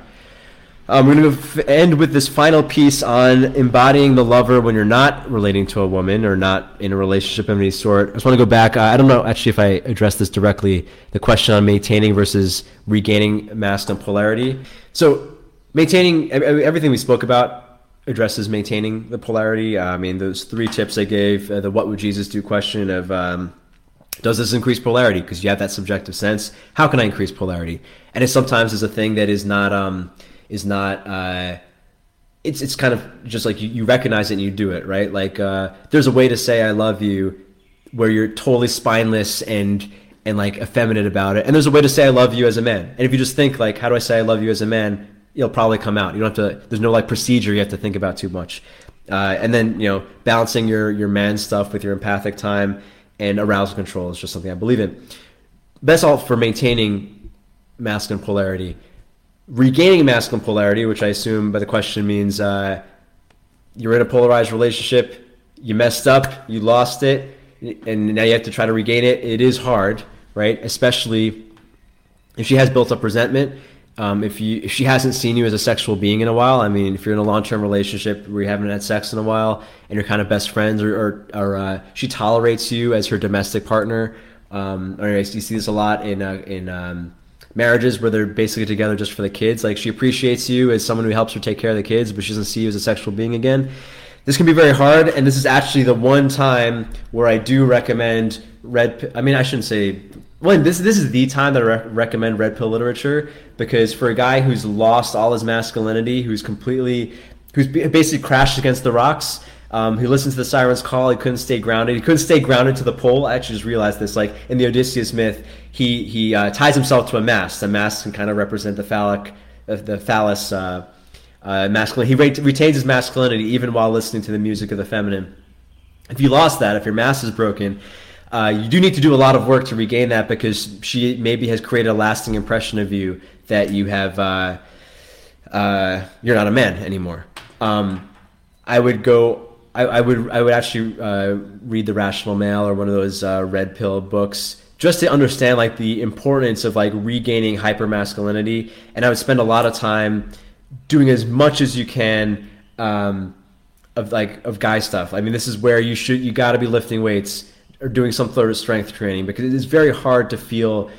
Um, we're going to end with this final piece on embodying the lover when you're not relating to a woman or not in a relationship of any sort. I just want to go back. Uh, I don't know actually if I addressed this directly. The question on maintaining versus regaining masculine polarity. So maintaining everything we spoke about addresses maintaining the polarity. Uh, I mean, those three tips I gave, uh, the "What would Jesus do?" question of um, does this increase polarity? Because you have that subjective sense. How can I increase polarity? And it sometimes is a thing that is not um, is not. Uh, it's it's kind of just like you, you recognize it and you do it right. Like uh, there's a way to say I love you where you're totally spineless and and like effeminate about it. And there's a way to say I love you as a man. And if you just think like, how do I say I love you as a man? It'll probably come out. You don't have to. There's no like procedure you have to think about too much. Uh, and then you know balancing your your man stuff with your empathic time and arousal control is just something I believe in. That's all for maintaining masculine polarity. Regaining masculine polarity, which I assume by the question means uh, you're in a polarized relationship, you messed up, you lost it, and now you have to try to regain it. It is hard, right? Especially if she has built up resentment. Um, if you if she hasn't seen you as a sexual being in a while, I mean, if you're in a long term relationship where you haven't had sex in a while and you're kind of best friends, or or, or uh, she tolerates you as her domestic partner, um, or you see this a lot in uh, in um, marriages where they're basically together just for the kids. Like she appreciates you as someone who helps her take care of the kids, but she doesn't see you as a sexual being again. This can be very hard, and this is actually the one time where I do recommend red. I mean, I shouldn't say well, this this is the time that I re- recommend red pill literature because for a guy who's lost all his masculinity, who's completely, who's basically crashed against the rocks, um, who listened to the siren's call, he couldn't stay grounded. He couldn't stay grounded to the pole. I actually just realized this. Like in the Odysseus myth, he he uh, ties himself to a mast. The mast can kind of represent the phallic, uh, the phallus uh, uh, masculine. He re- retains his masculinity even while listening to the music of the feminine. If you lost that, if your mast is broken, uh, you do need to do a lot of work to regain that because she maybe has created a lasting impression of you that you have uh, uh, you're not a man anymore. Um, I would go. I, I, would. I would actually uh, read the Rational Male or one of those uh, red pill books just to understand like the importance of like regaining hyper masculinity. And I would spend a lot of time doing as much as you can um, of like of guy stuff. I mean, this is where you should you got to be lifting weights or doing some sort of strength training because it is very hard to feel.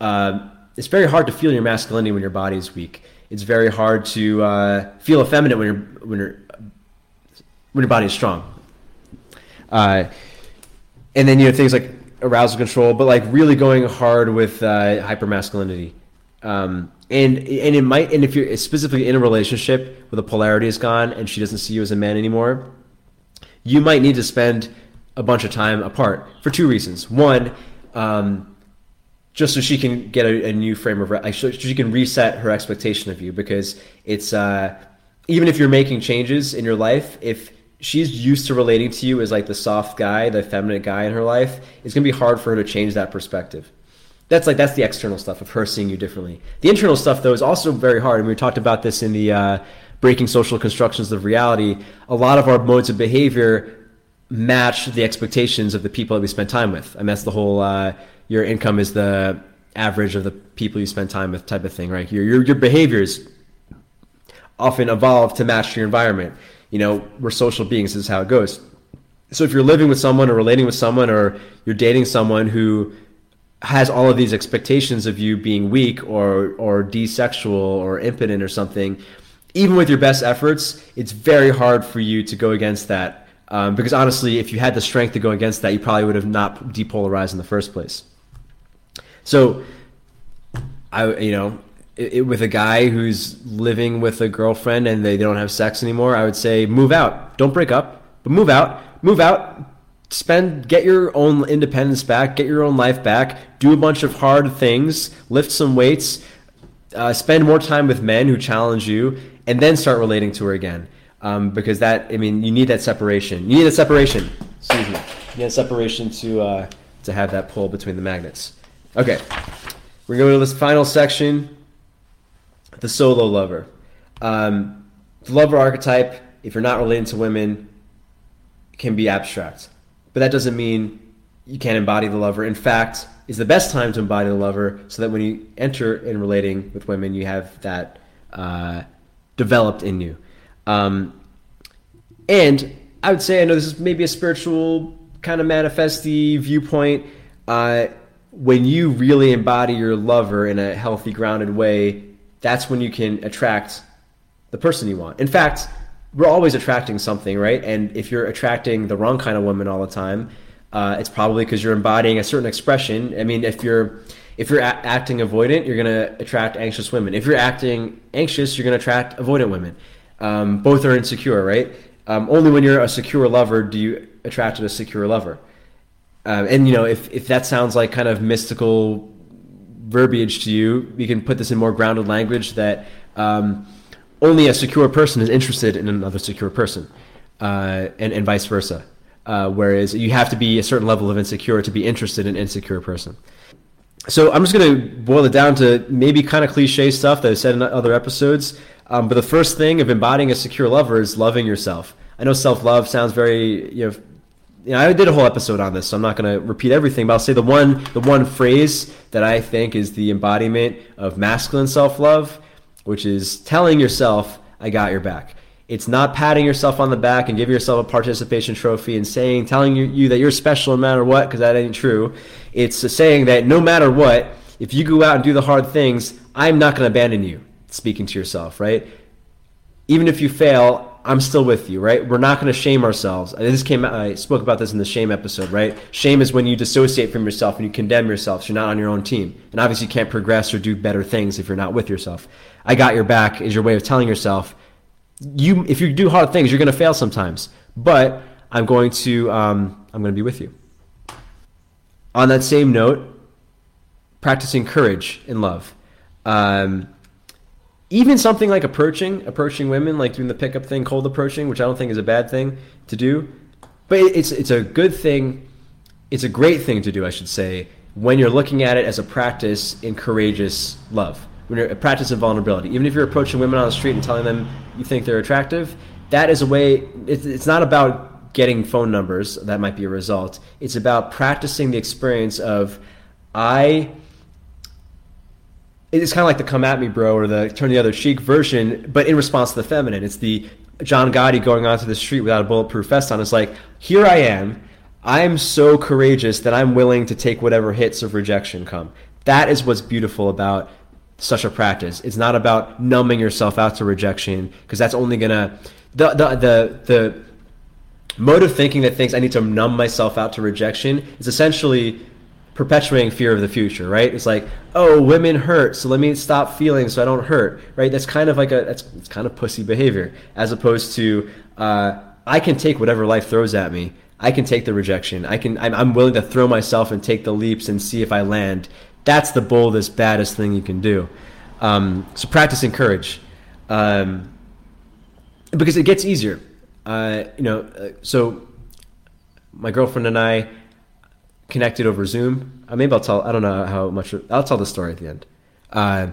Uh, it's very hard to feel your masculinity when your body is weak. It's very hard to uh, feel effeminate when you're when you're when your body is strong. Uh, and then you know things like arousal control, but like really going hard with uh, hypermasculinity. Um, and and it might and if you're specifically in a relationship where the polarity is gone and she doesn't see you as a man anymore, you might need to spend a bunch of time apart for two reasons. One, um, just so she can get a, a new frame of so she can reset her expectation of you because it's uh, even if you're making changes in your life, if she's used to relating to you as like the soft guy, the feminine guy in her life, it's gonna be hard for her to change that perspective. That's like that's the external stuff of her seeing you differently. The internal stuff though is also very hard, and we talked about this in the uh, breaking social constructions of reality. A lot of our modes of behavior match the expectations of the people that we spend time with. And that's the whole uh, your income is the average of the people you spend time with type of thing, right? Your, your, your behaviors often evolve to match your environment. You know, we're social beings, this is how it goes. So if you're living with someone or relating with someone or you're dating someone who has all of these expectations of you being weak or or desexual or impotent or something, even with your best efforts, it's very hard for you to go against that um, because honestly, if you had the strength to go against that, you probably would have not depolarized in the first place. So, I you know, it, it, with a guy who's living with a girlfriend and they, they don't have sex anymore, I would say move out. Don't break up, but move out. Move out. Spend get your own independence back. Get your own life back. Do a bunch of hard things. Lift some weights. Uh, spend more time with men who challenge you, and then start relating to her again um, because that I mean you need that separation. You need a separation. Excuse me. You need a separation to uh, to have that pull between the magnets. Okay, we're going to this final section. The solo lover. Um, the lover archetype, if you're not relating to women, can be abstract, but that doesn't mean you can't embody the lover. In fact, is the best time to embody the lover, so that when you enter in relating with women, you have that uh, developed in you. Um, and I would say, I know this is maybe a spiritual kind of manifesty viewpoint. Uh, when you really embody your lover in a healthy, grounded way, that's when you can attract the person you want. In fact, we're always attracting something, right? And if you're attracting the wrong kind of woman all the time, uh, it's probably because you're embodying a certain expression. I mean, if you're if you're a- acting avoidant, you're to attract anxious women. If you're acting anxious, you're to attract avoidant women. Um, both are insecure, right? Um, only when you're a secure lover do you attract a secure lover. Um, and you know, if if that sounds like kind of mystical verbiage to you, we can put this in more grounded language that um, only a secure person is interested in another secure person, uh, and and vice versa. Uh, whereas you have to be a certain level of insecure to be interested in an insecure person. So I'm just going to boil it down to maybe kind of cliche stuff that I said in other episodes. Um, but the first thing of embodying a secure lover is loving yourself. I know self love sounds very you know you know, I did a whole episode on this, so I'm not going to repeat everything, but I'll say the one the one phrase that I think is the embodiment of masculine self-love, which is telling yourself, "I got your back." It's not patting yourself on the back and giving yourself a participation trophy and saying, telling you, you that you're special no matter what, because that ain't true. It's saying that no matter what, if you go out and do the hard things, I'm not going to abandon you. Speaking to yourself, right? Even if you fail, I'm still with you, right? We're not going to shame ourselves. This came. I spoke about this in the shame episode, right? Shame is when you dissociate from yourself and you condemn yourself. So you're not on your own team, and obviously you can't progress or do better things if you're not with yourself. I got your back is your way of telling yourself, you. If you do hard things, you're going to fail sometimes, but I'm going to. Um, I'm going to be with you. On that same note, practicing courage in love. Um, even something like approaching approaching women, like doing the pickup thing, cold approaching, which I don't think is a bad thing to do, but it's it's a good thing. It's a great thing to do, I should say, when you're looking at it as a practice in courageous love, when you're a practice in vulnerability. Even if you're approaching women on the street and telling them you think they're attractive, that is a way. It's, it's not about getting phone numbers. That might be a result. It's about practicing the experience of I it's kind of like the "Come at Me, Bro" or the "Turn the Other Cheek" version, but in response to the feminine. It's the John Gotti going onto the street without a bulletproof vest on. It's like, here I am. I am so courageous that I'm willing to take whatever hits of rejection come. That is what's beautiful about such a practice. It's not about numbing yourself out to rejection because that's only gonna the the the the mode of thinking that thinks I need to numb myself out to rejection is essentially perpetuating fear of the future, right? It's like, oh, women hurt, so let me stop feeling so I don't hurt, right? That's kind of like a that's it's kind of pussy behavior, as opposed to uh, I can take whatever life throws at me. I can take the rejection. I can. I'm, I'm willing to throw myself and take the leaps and see if I land. That's the boldest, baddest thing you can do. Um, so practicing courage, um, because it gets easier. Uh, you know, uh, so my girlfriend and I connected over Zoom. Uh, maybe I'll tell. I don't know how much. I'll tell the story at the end. Uh,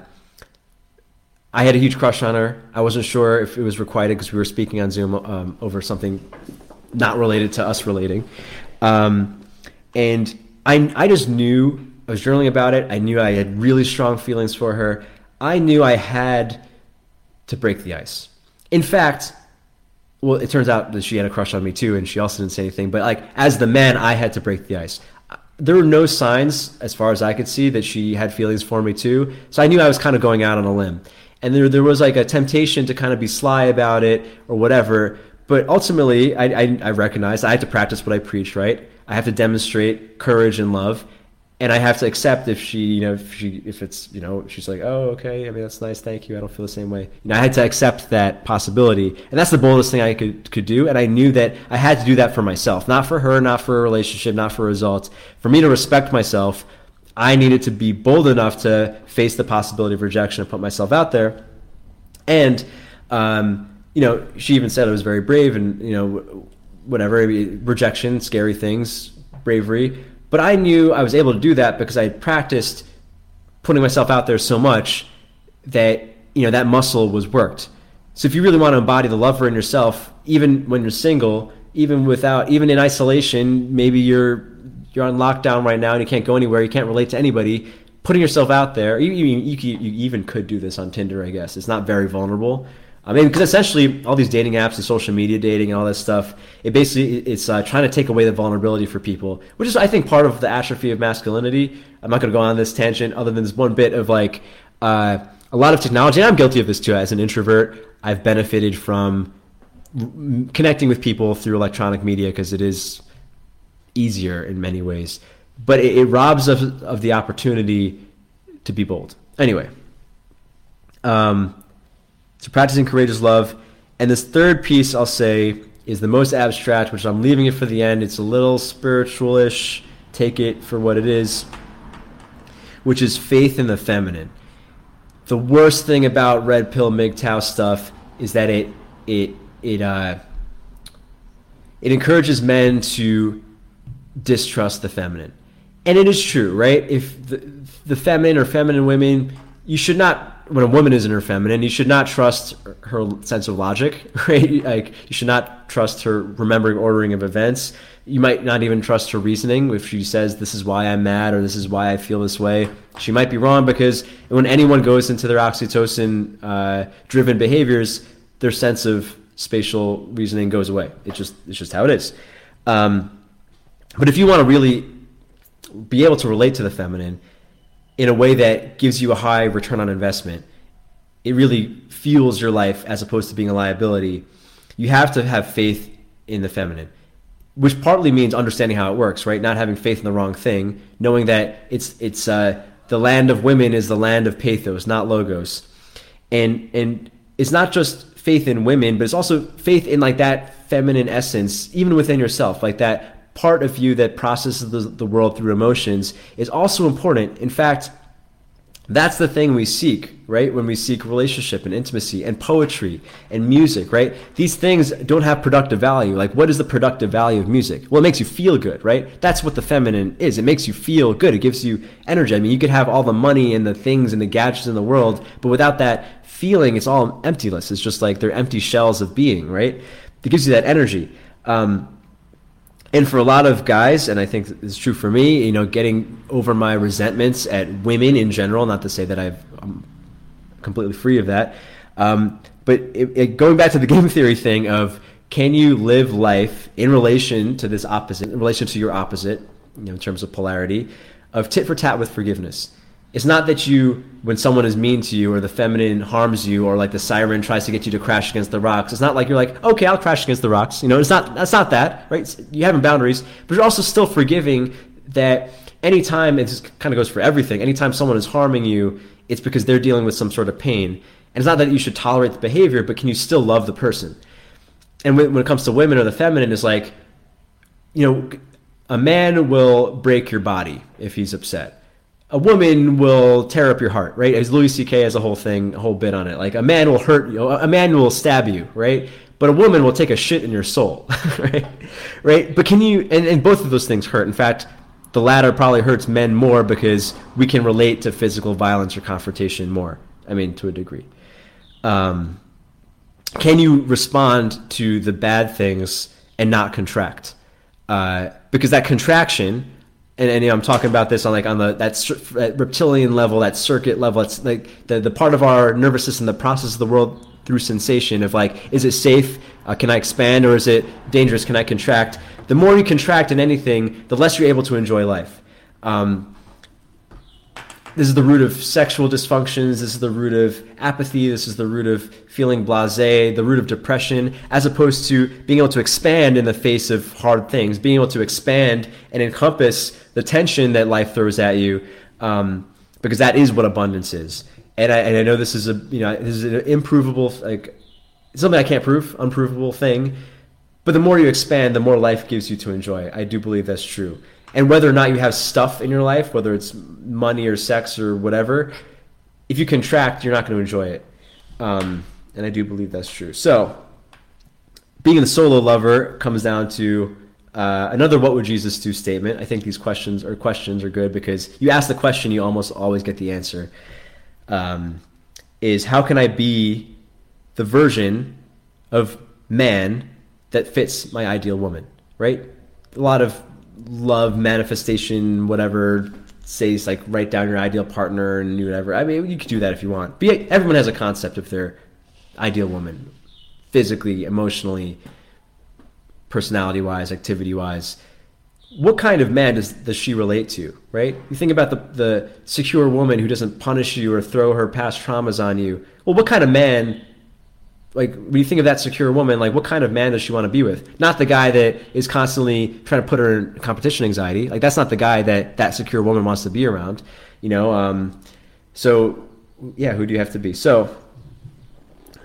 I had a huge crush on her. I wasn't sure if it was requited because we were speaking on Zoom um, over something not related to us relating. Um, and I, I just knew I was journaling about it. I knew I had really strong feelings for her. I knew I had to break the ice. In fact, well, it turns out that she had a crush on me too, and she also didn't say anything. But like as the man, I had to break the ice there were no signs, as far as I could see, that she had feelings for me too. So I knew I was kind of going out on a limb. And there, there was like a temptation to kind of be sly about it or whatever. But ultimately, I, I, I recognized I had to practice what I preach, right? I have to demonstrate courage and love and I have to accept if she, you know, if she, if it's, you know, she's like, oh, okay, I mean, that's nice, thank you. I don't feel the same way. You know, I had to accept that possibility, and that's the boldest thing I could could do. And I knew that I had to do that for myself, not for her, not for a relationship, not for results. For me to respect myself, I needed to be bold enough to face the possibility of rejection and put myself out there. And, um, you know, she even said I was very brave, and you know, whatever rejection, scary things, bravery but I knew I was able to do that because I had practiced putting myself out there so much that you know that muscle was worked. So if you really want to embody the lover in yourself, even when you're single, even without, even in isolation, maybe you're you're on lockdown right now and you can't go anywhere, you can't relate to anybody. Putting yourself out there, you, you, you, you even could do this on Tinder, I guess. It's not very vulnerable, I mean, because essentially all these dating apps and social media dating and all that stuff, it basically it's uh, trying to take away the vulnerability for people, which is I think part of the atrophy of masculinity. I'm not going to go on this tangent other than this one bit of like uh, a lot of technology. I'm guilty of this too. As an introvert, I've benefited from connecting with people through electronic media because it is easier in many ways, but it, it robs of, of the opportunity to be bold. Anyway. Um, so practicing courageous love. And this third piece I'll say is the most abstract, which I'm leaving it for the end. It's a little spiritualish, take it for what it is, which is faith in the feminine. The worst thing about red pill MGTOW stuff is that it it it uh, it encourages men to distrust the feminine, and it is true, right? If the, the feminine or feminine women, you should not when a woman is in her feminine, you should not trust her sense of logic, right? Like you should not trust her remembering ordering of events. You might not even trust her reasoning if she says this is why I'm mad or this is why I feel this way. She might be wrong because when anyone goes into their oxytocin uh, driven behaviors, their sense of spatial reasoning goes away. It's just it's just how it is. Um, but if you want to really be able to relate to the feminine in a way that gives you a high return on investment, it really fuels your life as opposed to being a liability. You have to have faith in the feminine, which partly means understanding how it works, right? Not having faith in the wrong thing, knowing that it's it's uh, the land of women is the land of pathos, not logos, and and it's not just faith in women, but it's also faith in like that feminine essence, even within yourself, like that part of you that processes the, the world through emotions is also important. In fact, that's the thing we seek, right? When we seek relationship and intimacy and poetry and music, right? These things don't have productive value. Like, what is the productive value of music? Well, it makes you feel good, right? That's what the feminine is. It makes you feel good. It gives you energy. I mean, you could have all the money and the things and the gadgets in the world, but without that feeling, it's all emptiness. It's just like they're empty shells of being, right? It gives you that energy. Um, and for a lot of guys, and I think it's true for me, you know, getting over my resentments at women in general, not to say that I've, I'm completely free of that, um, but it, it, going back to the game theory thing of can you live life in relation to this opposite, in relation to your opposite, you know, in terms of polarity, of tit for tat with forgiveness. It's not that you, when someone is mean to you or the feminine harms you or like the siren tries to get you to crash against the rocks. It's not like you're like, okay, I'll crash against the rocks. You know, it's not, that's not that, right? You have boundaries, but you're also still forgiving that anytime, it kind of goes for everything, anytime someone is harming you, it's because they're dealing with some sort of pain. And it's not that you should tolerate the behavior, but can you still love the person? And when, when it comes to women or the feminine, is like, you know, a man will break your body if he's upset a woman will tear up your heart, right? As Louis C.K. has a whole thing, a whole bit on it. Like a man will hurt you, a man will stab you, right? But a woman will take a shit in your soul, right? Right? But can you? And, and both of those things hurt. In fact, the latter probably hurts men more because we can relate to physical violence or confrontation more. I mean, to a degree. Um, can you respond to the bad things and not contract? Uh, because that contraction and, and you know, I'm talking about this on like on the that, that reptilian level, that circuit level. It's like the the part of our nervous system that processes the world through sensation of like, is it safe? Uh, can I expand or is it dangerous? Can I contract? The more you contract in anything, the less you're able to enjoy life. Um, this is the root of sexual dysfunctions. This is the root of apathy. This is the root of feeling blasé, the root of depression, as opposed to being able to expand in the face of hard things, being able to expand and encompass the tension that life throws at you, um, because that is what abundance is. And I, and I know this is a you know this is an improvable like something I can't prove, unprovable thing. But the more you expand, the more life gives you to enjoy. I do believe that's true and whether or not you have stuff in your life, whether it's money or sex or whatever, if you contract, you're not going to enjoy it. Um, and I do believe that's true. So, being a solo lover comes down to uh, another "What would Jesus do?" statement. I think these questions or questions are good because you ask the question, you almost always get the answer. Um, is how can I be the version of man that fits my ideal woman? Right? A lot of love manifestation, whatever says like write down your ideal partner and whatever. I mean, you could do that if you want. But everyone has a concept of their ideal woman, physically, emotionally, personality wise, activity wise. What kind of man does, does she relate to, right? You think about the, the secure woman who doesn't punish you or throw her past traumas on you. Well, what kind of man like when you think of that secure woman, like what kind of man does she want to be with? Not the guy that is constantly trying to put her in competition anxiety. Like that's not the guy that that secure woman wants to be around. You know. Um, so yeah, who do you have to be? So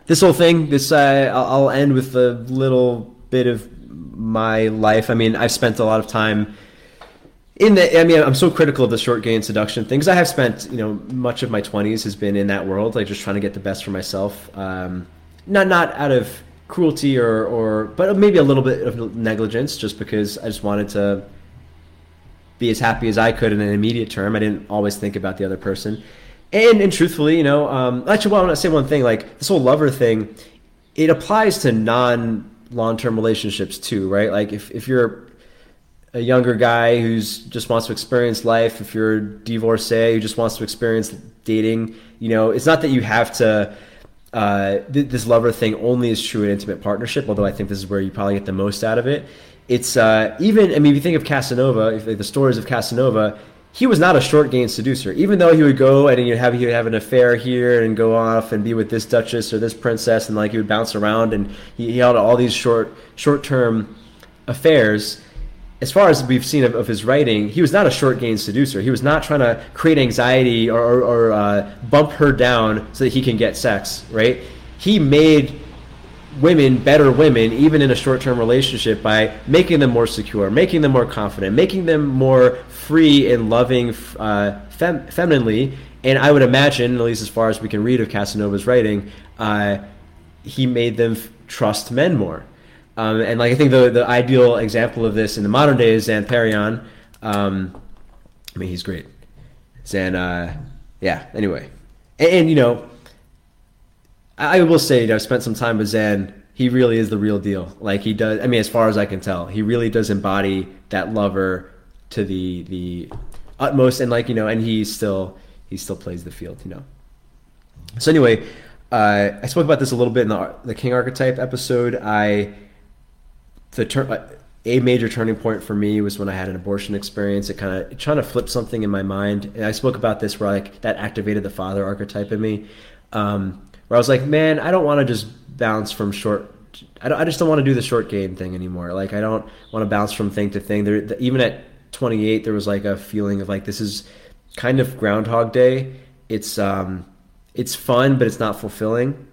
this whole thing, this uh, I'll end with a little bit of my life. I mean, I've spent a lot of time in the i mean i'm so critical of the short game seduction things. I have spent you know much of my 20s has been in that world like just trying to get the best for myself. Um, not not out of cruelty or or but maybe a little bit of negligence just because i just wanted to be as happy as i could in an immediate term. I didn't always think about the other person. And and truthfully you know um, actually well i want to say one thing like this whole lover thing it applies to non long-term relationships too right like if, if you're a younger guy who's just wants to experience life, if you're a divorcee who just wants to experience dating, you know, it's not that you have to. Uh, th- this lover thing only is true in intimate partnership, although I think this is where you probably get the most out of it. It's uh, even, I mean, if you think of Casanova, if, like, the stories of Casanova, he was not a short game seducer. Even though he would go and he'd have he would have an affair here and go off and be with this duchess or this princess, and like he would bounce around and he, he held all these short short term affairs as far as we've seen of, of, his writing, he was not a short game seducer. He was not trying to create anxiety or, or, or uh, bump her down so that he can get sex, right? He made women better women, even in a short term relationship, by making them more secure, making them more confident, making them more free and loving uh, fem- femininely. And I would imagine, at least as far as we can read of Casanova's writing, uh, he made them f- trust men more. Um, and like I think the the ideal example of this in the modern day is Zan Perrion. Um, I mean, he's great. Zan, uh, yeah. Anyway, and, and, you know, I, I will say, you know, I've spent some time with Zan. He really is the real deal. Like he does. I mean, as far as I can tell, he really does embody that lover to the the utmost. And like you know, and he still he still plays the field. You know. So anyway, uh, I spoke about this a little bit in the the King archetype episode. I the ter- a major turning point for me was when I had an abortion experience. It kind of trying to flip something in my mind. And I spoke about this where like that activated the father archetype in me, um, where I was like, man, I don't want to just bounce from short. I, I just don't want to do the short game thing anymore. Like I don't want to bounce from thing to thing. There, even at 28, there was like a feeling of like this is kind of Groundhog Day. It's um, it's fun, but it's not fulfilling.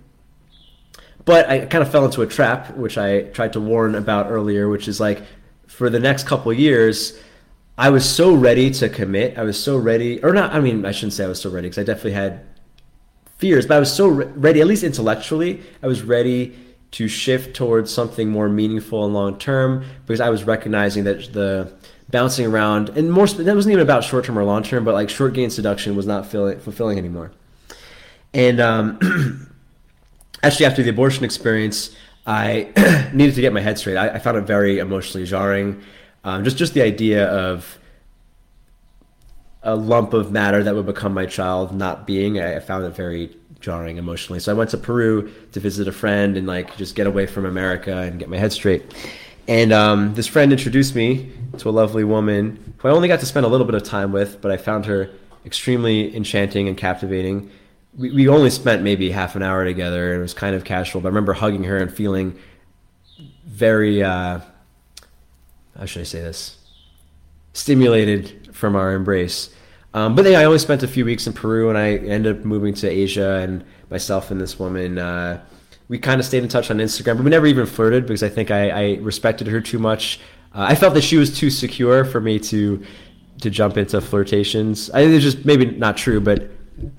But I kind of fell into a trap, which I tried to warn about earlier, which is like for the next couple years, I was so ready to commit. I was so ready, or not. I mean, I shouldn't say I was so ready because I definitely had fears, but I was so re- ready, at least intellectually, I was ready to shift towards something more meaningful and long term because I was recognizing that the bouncing around and more that wasn't even about short term or long term, but like short game seduction was not fulfilling anymore. And um, actually after the abortion experience, I needed to get my head straight. I, I found it very emotionally jarring. Um, just just the idea of a lump of matter that would become my child not being. I, I found it very jarring emotionally. So I went to Peru to visit a friend and like just get away from America and get my head straight. And um, this friend introduced me to a lovely woman who I only got to spend a little bit of time with, but I found her extremely enchanting and captivating we, we only spent maybe half an hour together. And it was kind of casual, but I remember hugging her and feeling very, uh, how should I say this? Stimulated from our embrace. Um, but then I only spent a few weeks in Peru, and I ended up moving to Asia. And myself and this woman, uh, we kind of stayed in touch on Instagram, but we never even flirted because I think I, I respected her too much. Uh, I felt that she was too secure for me to to jump into flirtations. I think it's just maybe not true, but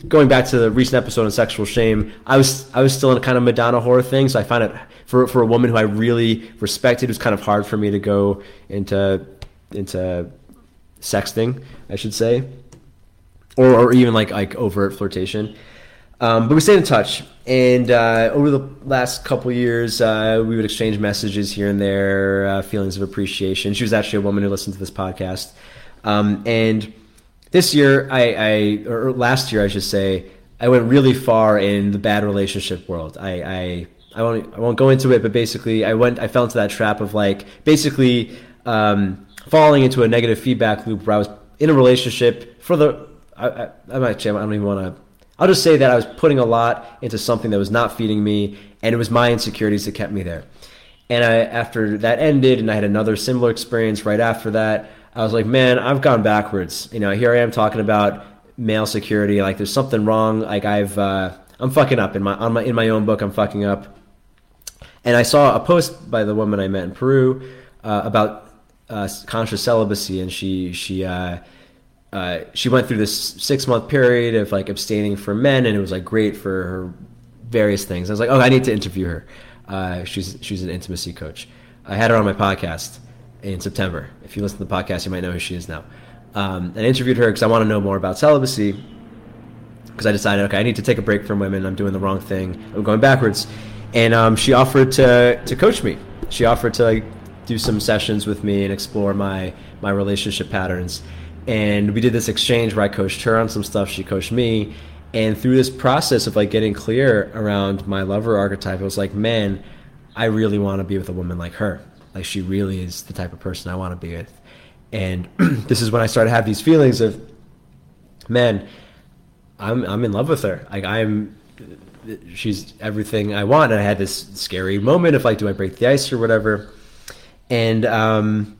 going back to the recent episode on sexual shame, I was I was still in a kind of Madonna whore thing, so I find it for for a woman who I really respected, it was kind of hard for me to go into into sexting, I should say, or or even like like overt flirtation. Um, but we stayed in touch, and uh, over the last couple years, uh, we would exchange messages here and there, uh, feelings of appreciation. She was actually a woman who listened to this podcast, um, and this year, I, I or last year, I should say, I went really far in the bad relationship world. I, I, I won't, I won't go into it, but basically, I went, I fell into that trap of like basically um, falling into a negative feedback loop where I was in a relationship for the. I, I, I'm actually, I don't even want to. I'll just say that I was putting a lot into something that was not feeding me, and it was my insecurities that kept me there. And I, after that ended, and I had another similar experience right after that. I was like, man, I've gone backwards. You know, here I am talking about male security. Like, there's something wrong. Like, I've uh, I'm fucking up in my on my in my own book. I'm fucking up. And I saw a post by the woman I met in Peru uh, about uh, conscious celibacy, and she she uh, she went through this six month period of like abstaining from men, and it was like great for her various things. I was like, oh, I need to interview her. Uh, she's she's an intimacy coach. I had her on my podcast in September. If you listen to the podcast, you might know who she is now. Um, and I interviewed her because I want to know more about celibacy. Because I decided, okay, I need to take a break from women. I'm doing the wrong thing. I'm going backwards. And um, she offered to to coach me. She offered to like do some sessions with me and explore my my relationship patterns. And we did this exchange where I coached her on some stuff, she coached me. And through this process of like getting clear around my lover archetype, it was like, man, I really want to be with a woman like her. Like she really is the type of person I want to be with. And this is when I started to have these feelings of, man, I'm I'm in love with her. Like I'm she's everything I want. And I had this scary moment of like, do I break the ice or whatever? And um,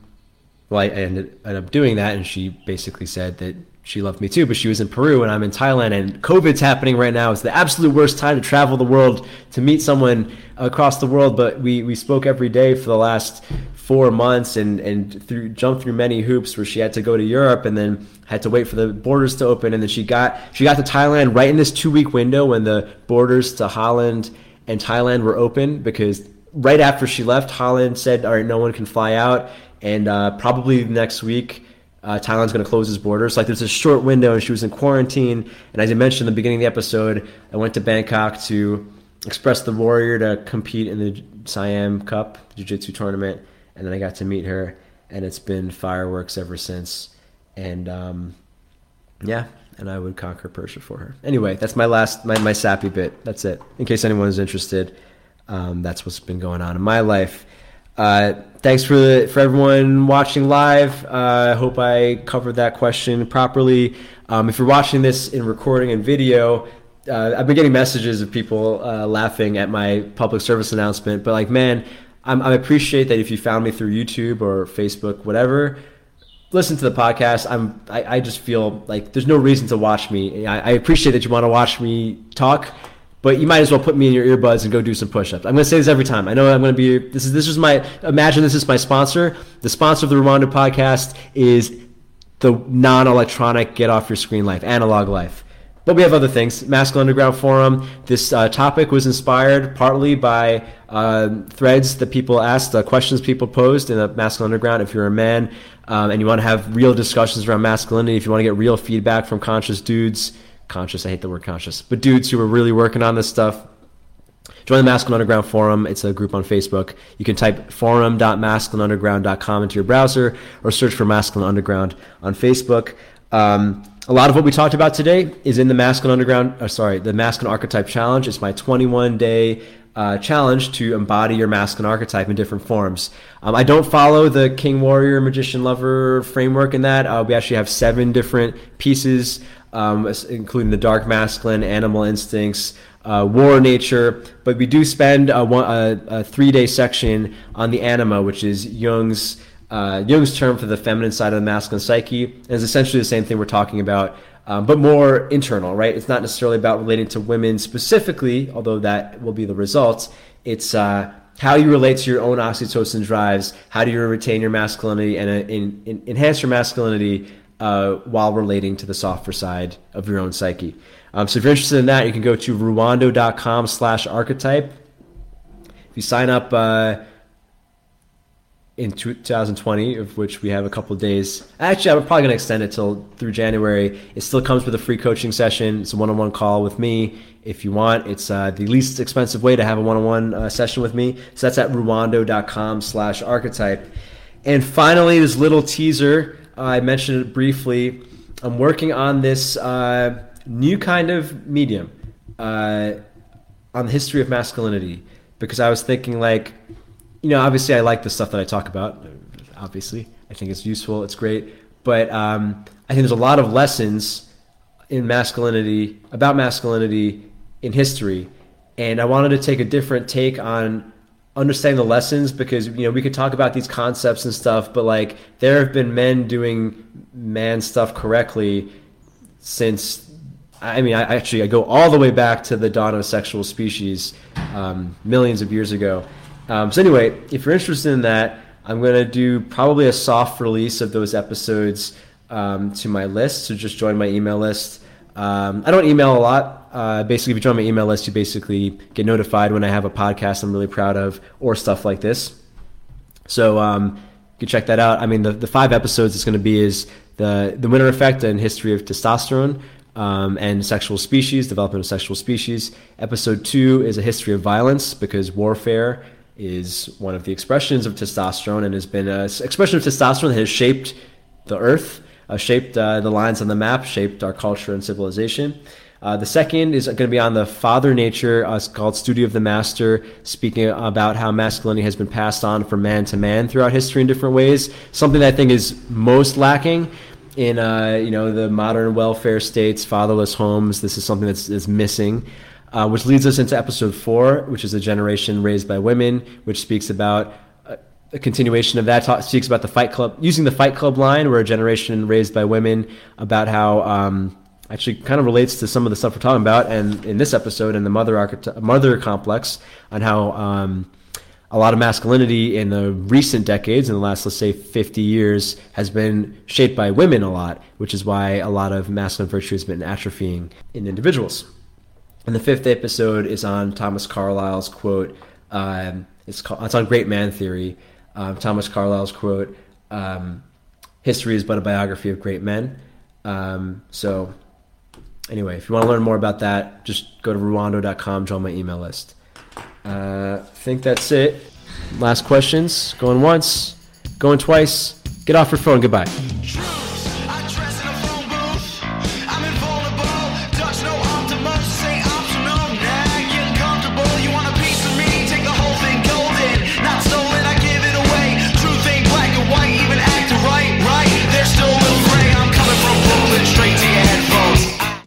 well, I ended, ended up doing that, and she basically said that she loved me too, but she was in Peru and I'm in Thailand, and COVID's happening right now. It's the absolute worst time to travel the world to meet someone across the world. But we we spoke every day for the last four months, and and through jumped through many hoops where she had to go to Europe and then had to wait for the borders to open, and then she got she got to Thailand right in this two week window when the borders to Holland and Thailand were open because right after she left, Holland said, "All right, no one can fly out," and uh, probably next week. Uh, Thailand's going to close its borders. Like there's a short window, and she was in quarantine. And as I mentioned in the beginning of the episode, I went to Bangkok to express the warrior to compete in the Siam Cup Jiu-Jitsu tournament, and then I got to meet her, and it's been fireworks ever since. And um, yeah, and I would conquer Persia for her. Anyway, that's my last my my sappy bit. That's it. In case anyone is interested um, that's what's been going on in my life. Uh, thanks for the, for everyone watching live. Uh, I hope I covered that question properly. Um, if you're watching this in recording and video, uh, I've been getting messages of people uh, laughing at my public service announcement. But like, man, I'm, I appreciate that if you found me through YouTube or Facebook, whatever. Listen to the podcast. I'm. I, I just feel like there's no reason to watch me. I, I appreciate that you want to watch me talk but you might as well put me in your earbuds and go do some push-ups. I'm going to say this every time. I know I'm going to be this is this is my imagine this is my sponsor. The sponsor of the Ruwando podcast is the non-electronic get off your screen life, analog life. But we have other things. Masculine Underground Forum. This uh, topic was inspired partly by uh, threads that people asked, uh, questions people posed in the Masculine Underground. If you're a man um, and you want to have real discussions around masculinity, if you want to get real feedback from conscious dudes, conscious. I hate the word conscious, but dudes who are really working on this stuff. Join the Masculine Underground Forum. It's a group on Facebook. You can type forum.masculineunderground.com into your browser or search for Masculine Underground on Facebook. Um, a lot of what we talked about today is in the Masculine Underground, uh, sorry, the Masculine Archetype Challenge. It's my 21 day uh, challenge to embody your masculine archetype in different forms. Um, I don't follow the King Warrior Magician Lover framework in that. Uh, we actually have seven different pieces um, including the dark masculine, animal instincts, uh, war nature. But we do spend a, a, a three day section on the anima, which is Jung's uh, Jung's term for the feminine side of the masculine psyche. And it's essentially the same thing we're talking about. Um, but more internal, right? It's not necessarily about relating to women specifically, although that will be the result. It's uh, how you relate to your own oxytocin drives. How do you retain your masculinity and uh, in, in, enhance your masculinity uh, while relating to the softer side of your own psyche. Um, so if you're interested in that, you can go to ruwando.com slash archetype. If you sign up uh, in 2020, of which we have a couple days. Actually, I'm probably going to extend it till through January. It still comes with a free coaching session. It's a one-on-one call with me. If you want, it's uh, the least expensive way to have a one-on-one uh, session with me. So that's at ruwando.com slash archetype. And finally, this little teaser I mentioned it briefly. I'm working on this uh, new kind of medium uh, on the history of masculinity because I was thinking, like, you know, obviously I like the stuff that I talk about. Obviously, I think it's useful, it's great, but um, I think there's a lot of lessons in masculinity about masculinity in history, and I wanted to take a different take on understanding the lessons because you know we could talk about these concepts and stuff but like there have been men doing man stuff correctly since i mean i actually i go all the way back to the dawn of sexual species um, millions of years ago um, so anyway if you're interested in that I'm going to do probably a soft release of those episodes um, to my list. So just join my email list. Um, I don't email a lot. Uh, basically, if you join my email list, you basically get notified when I have a podcast I'm really proud of or stuff like this. So um, you can check that out. I mean, the, the five episodes it's going to be is the the winner effect and history of testosterone um, and sexual species, development of sexual species. Episode two is a history of violence because warfare is one of the expressions of testosterone and has been an expression of testosterone that has shaped the earth, uh, shaped uh, the lines on the map, shaped our culture and civilization. Uh, the second is going to be on the father nature, uh, it's called Studio of the Master, speaking about how masculinity has been passed on from man to man throughout history in different ways. Something that I think is most lacking in uh, you know the modern welfare states, fatherless homes. This is something that's, that's missing. Uh, which leads us into episode four, which is a generation raised by women, which speaks about a, a continuation of that. Talk, speaks about the Fight Club, using the Fight Club line, where a generation raised by women, about how um, actually kind of relates to some of the stuff we're talking about, and in this episode, and the mother archety- mother complex, on how um, a lot of masculinity in the recent decades, in the last, let's say, 50 years, has been shaped by women a lot, which is why a lot of masculine virtue has been atrophying in individuals. And the fifth episode is on Thomas Carlyle's quote. Um, it's, called, it's on Great Man Theory. Um, Thomas Carlyle's quote, um, "History is but a biography of great men." Um, so, anyway, if you want to learn more about that, just go to ruwando.com, join my email list. Uh, I think that's it. Last questions. Going once, going twice. Get off your phone. Goodbye.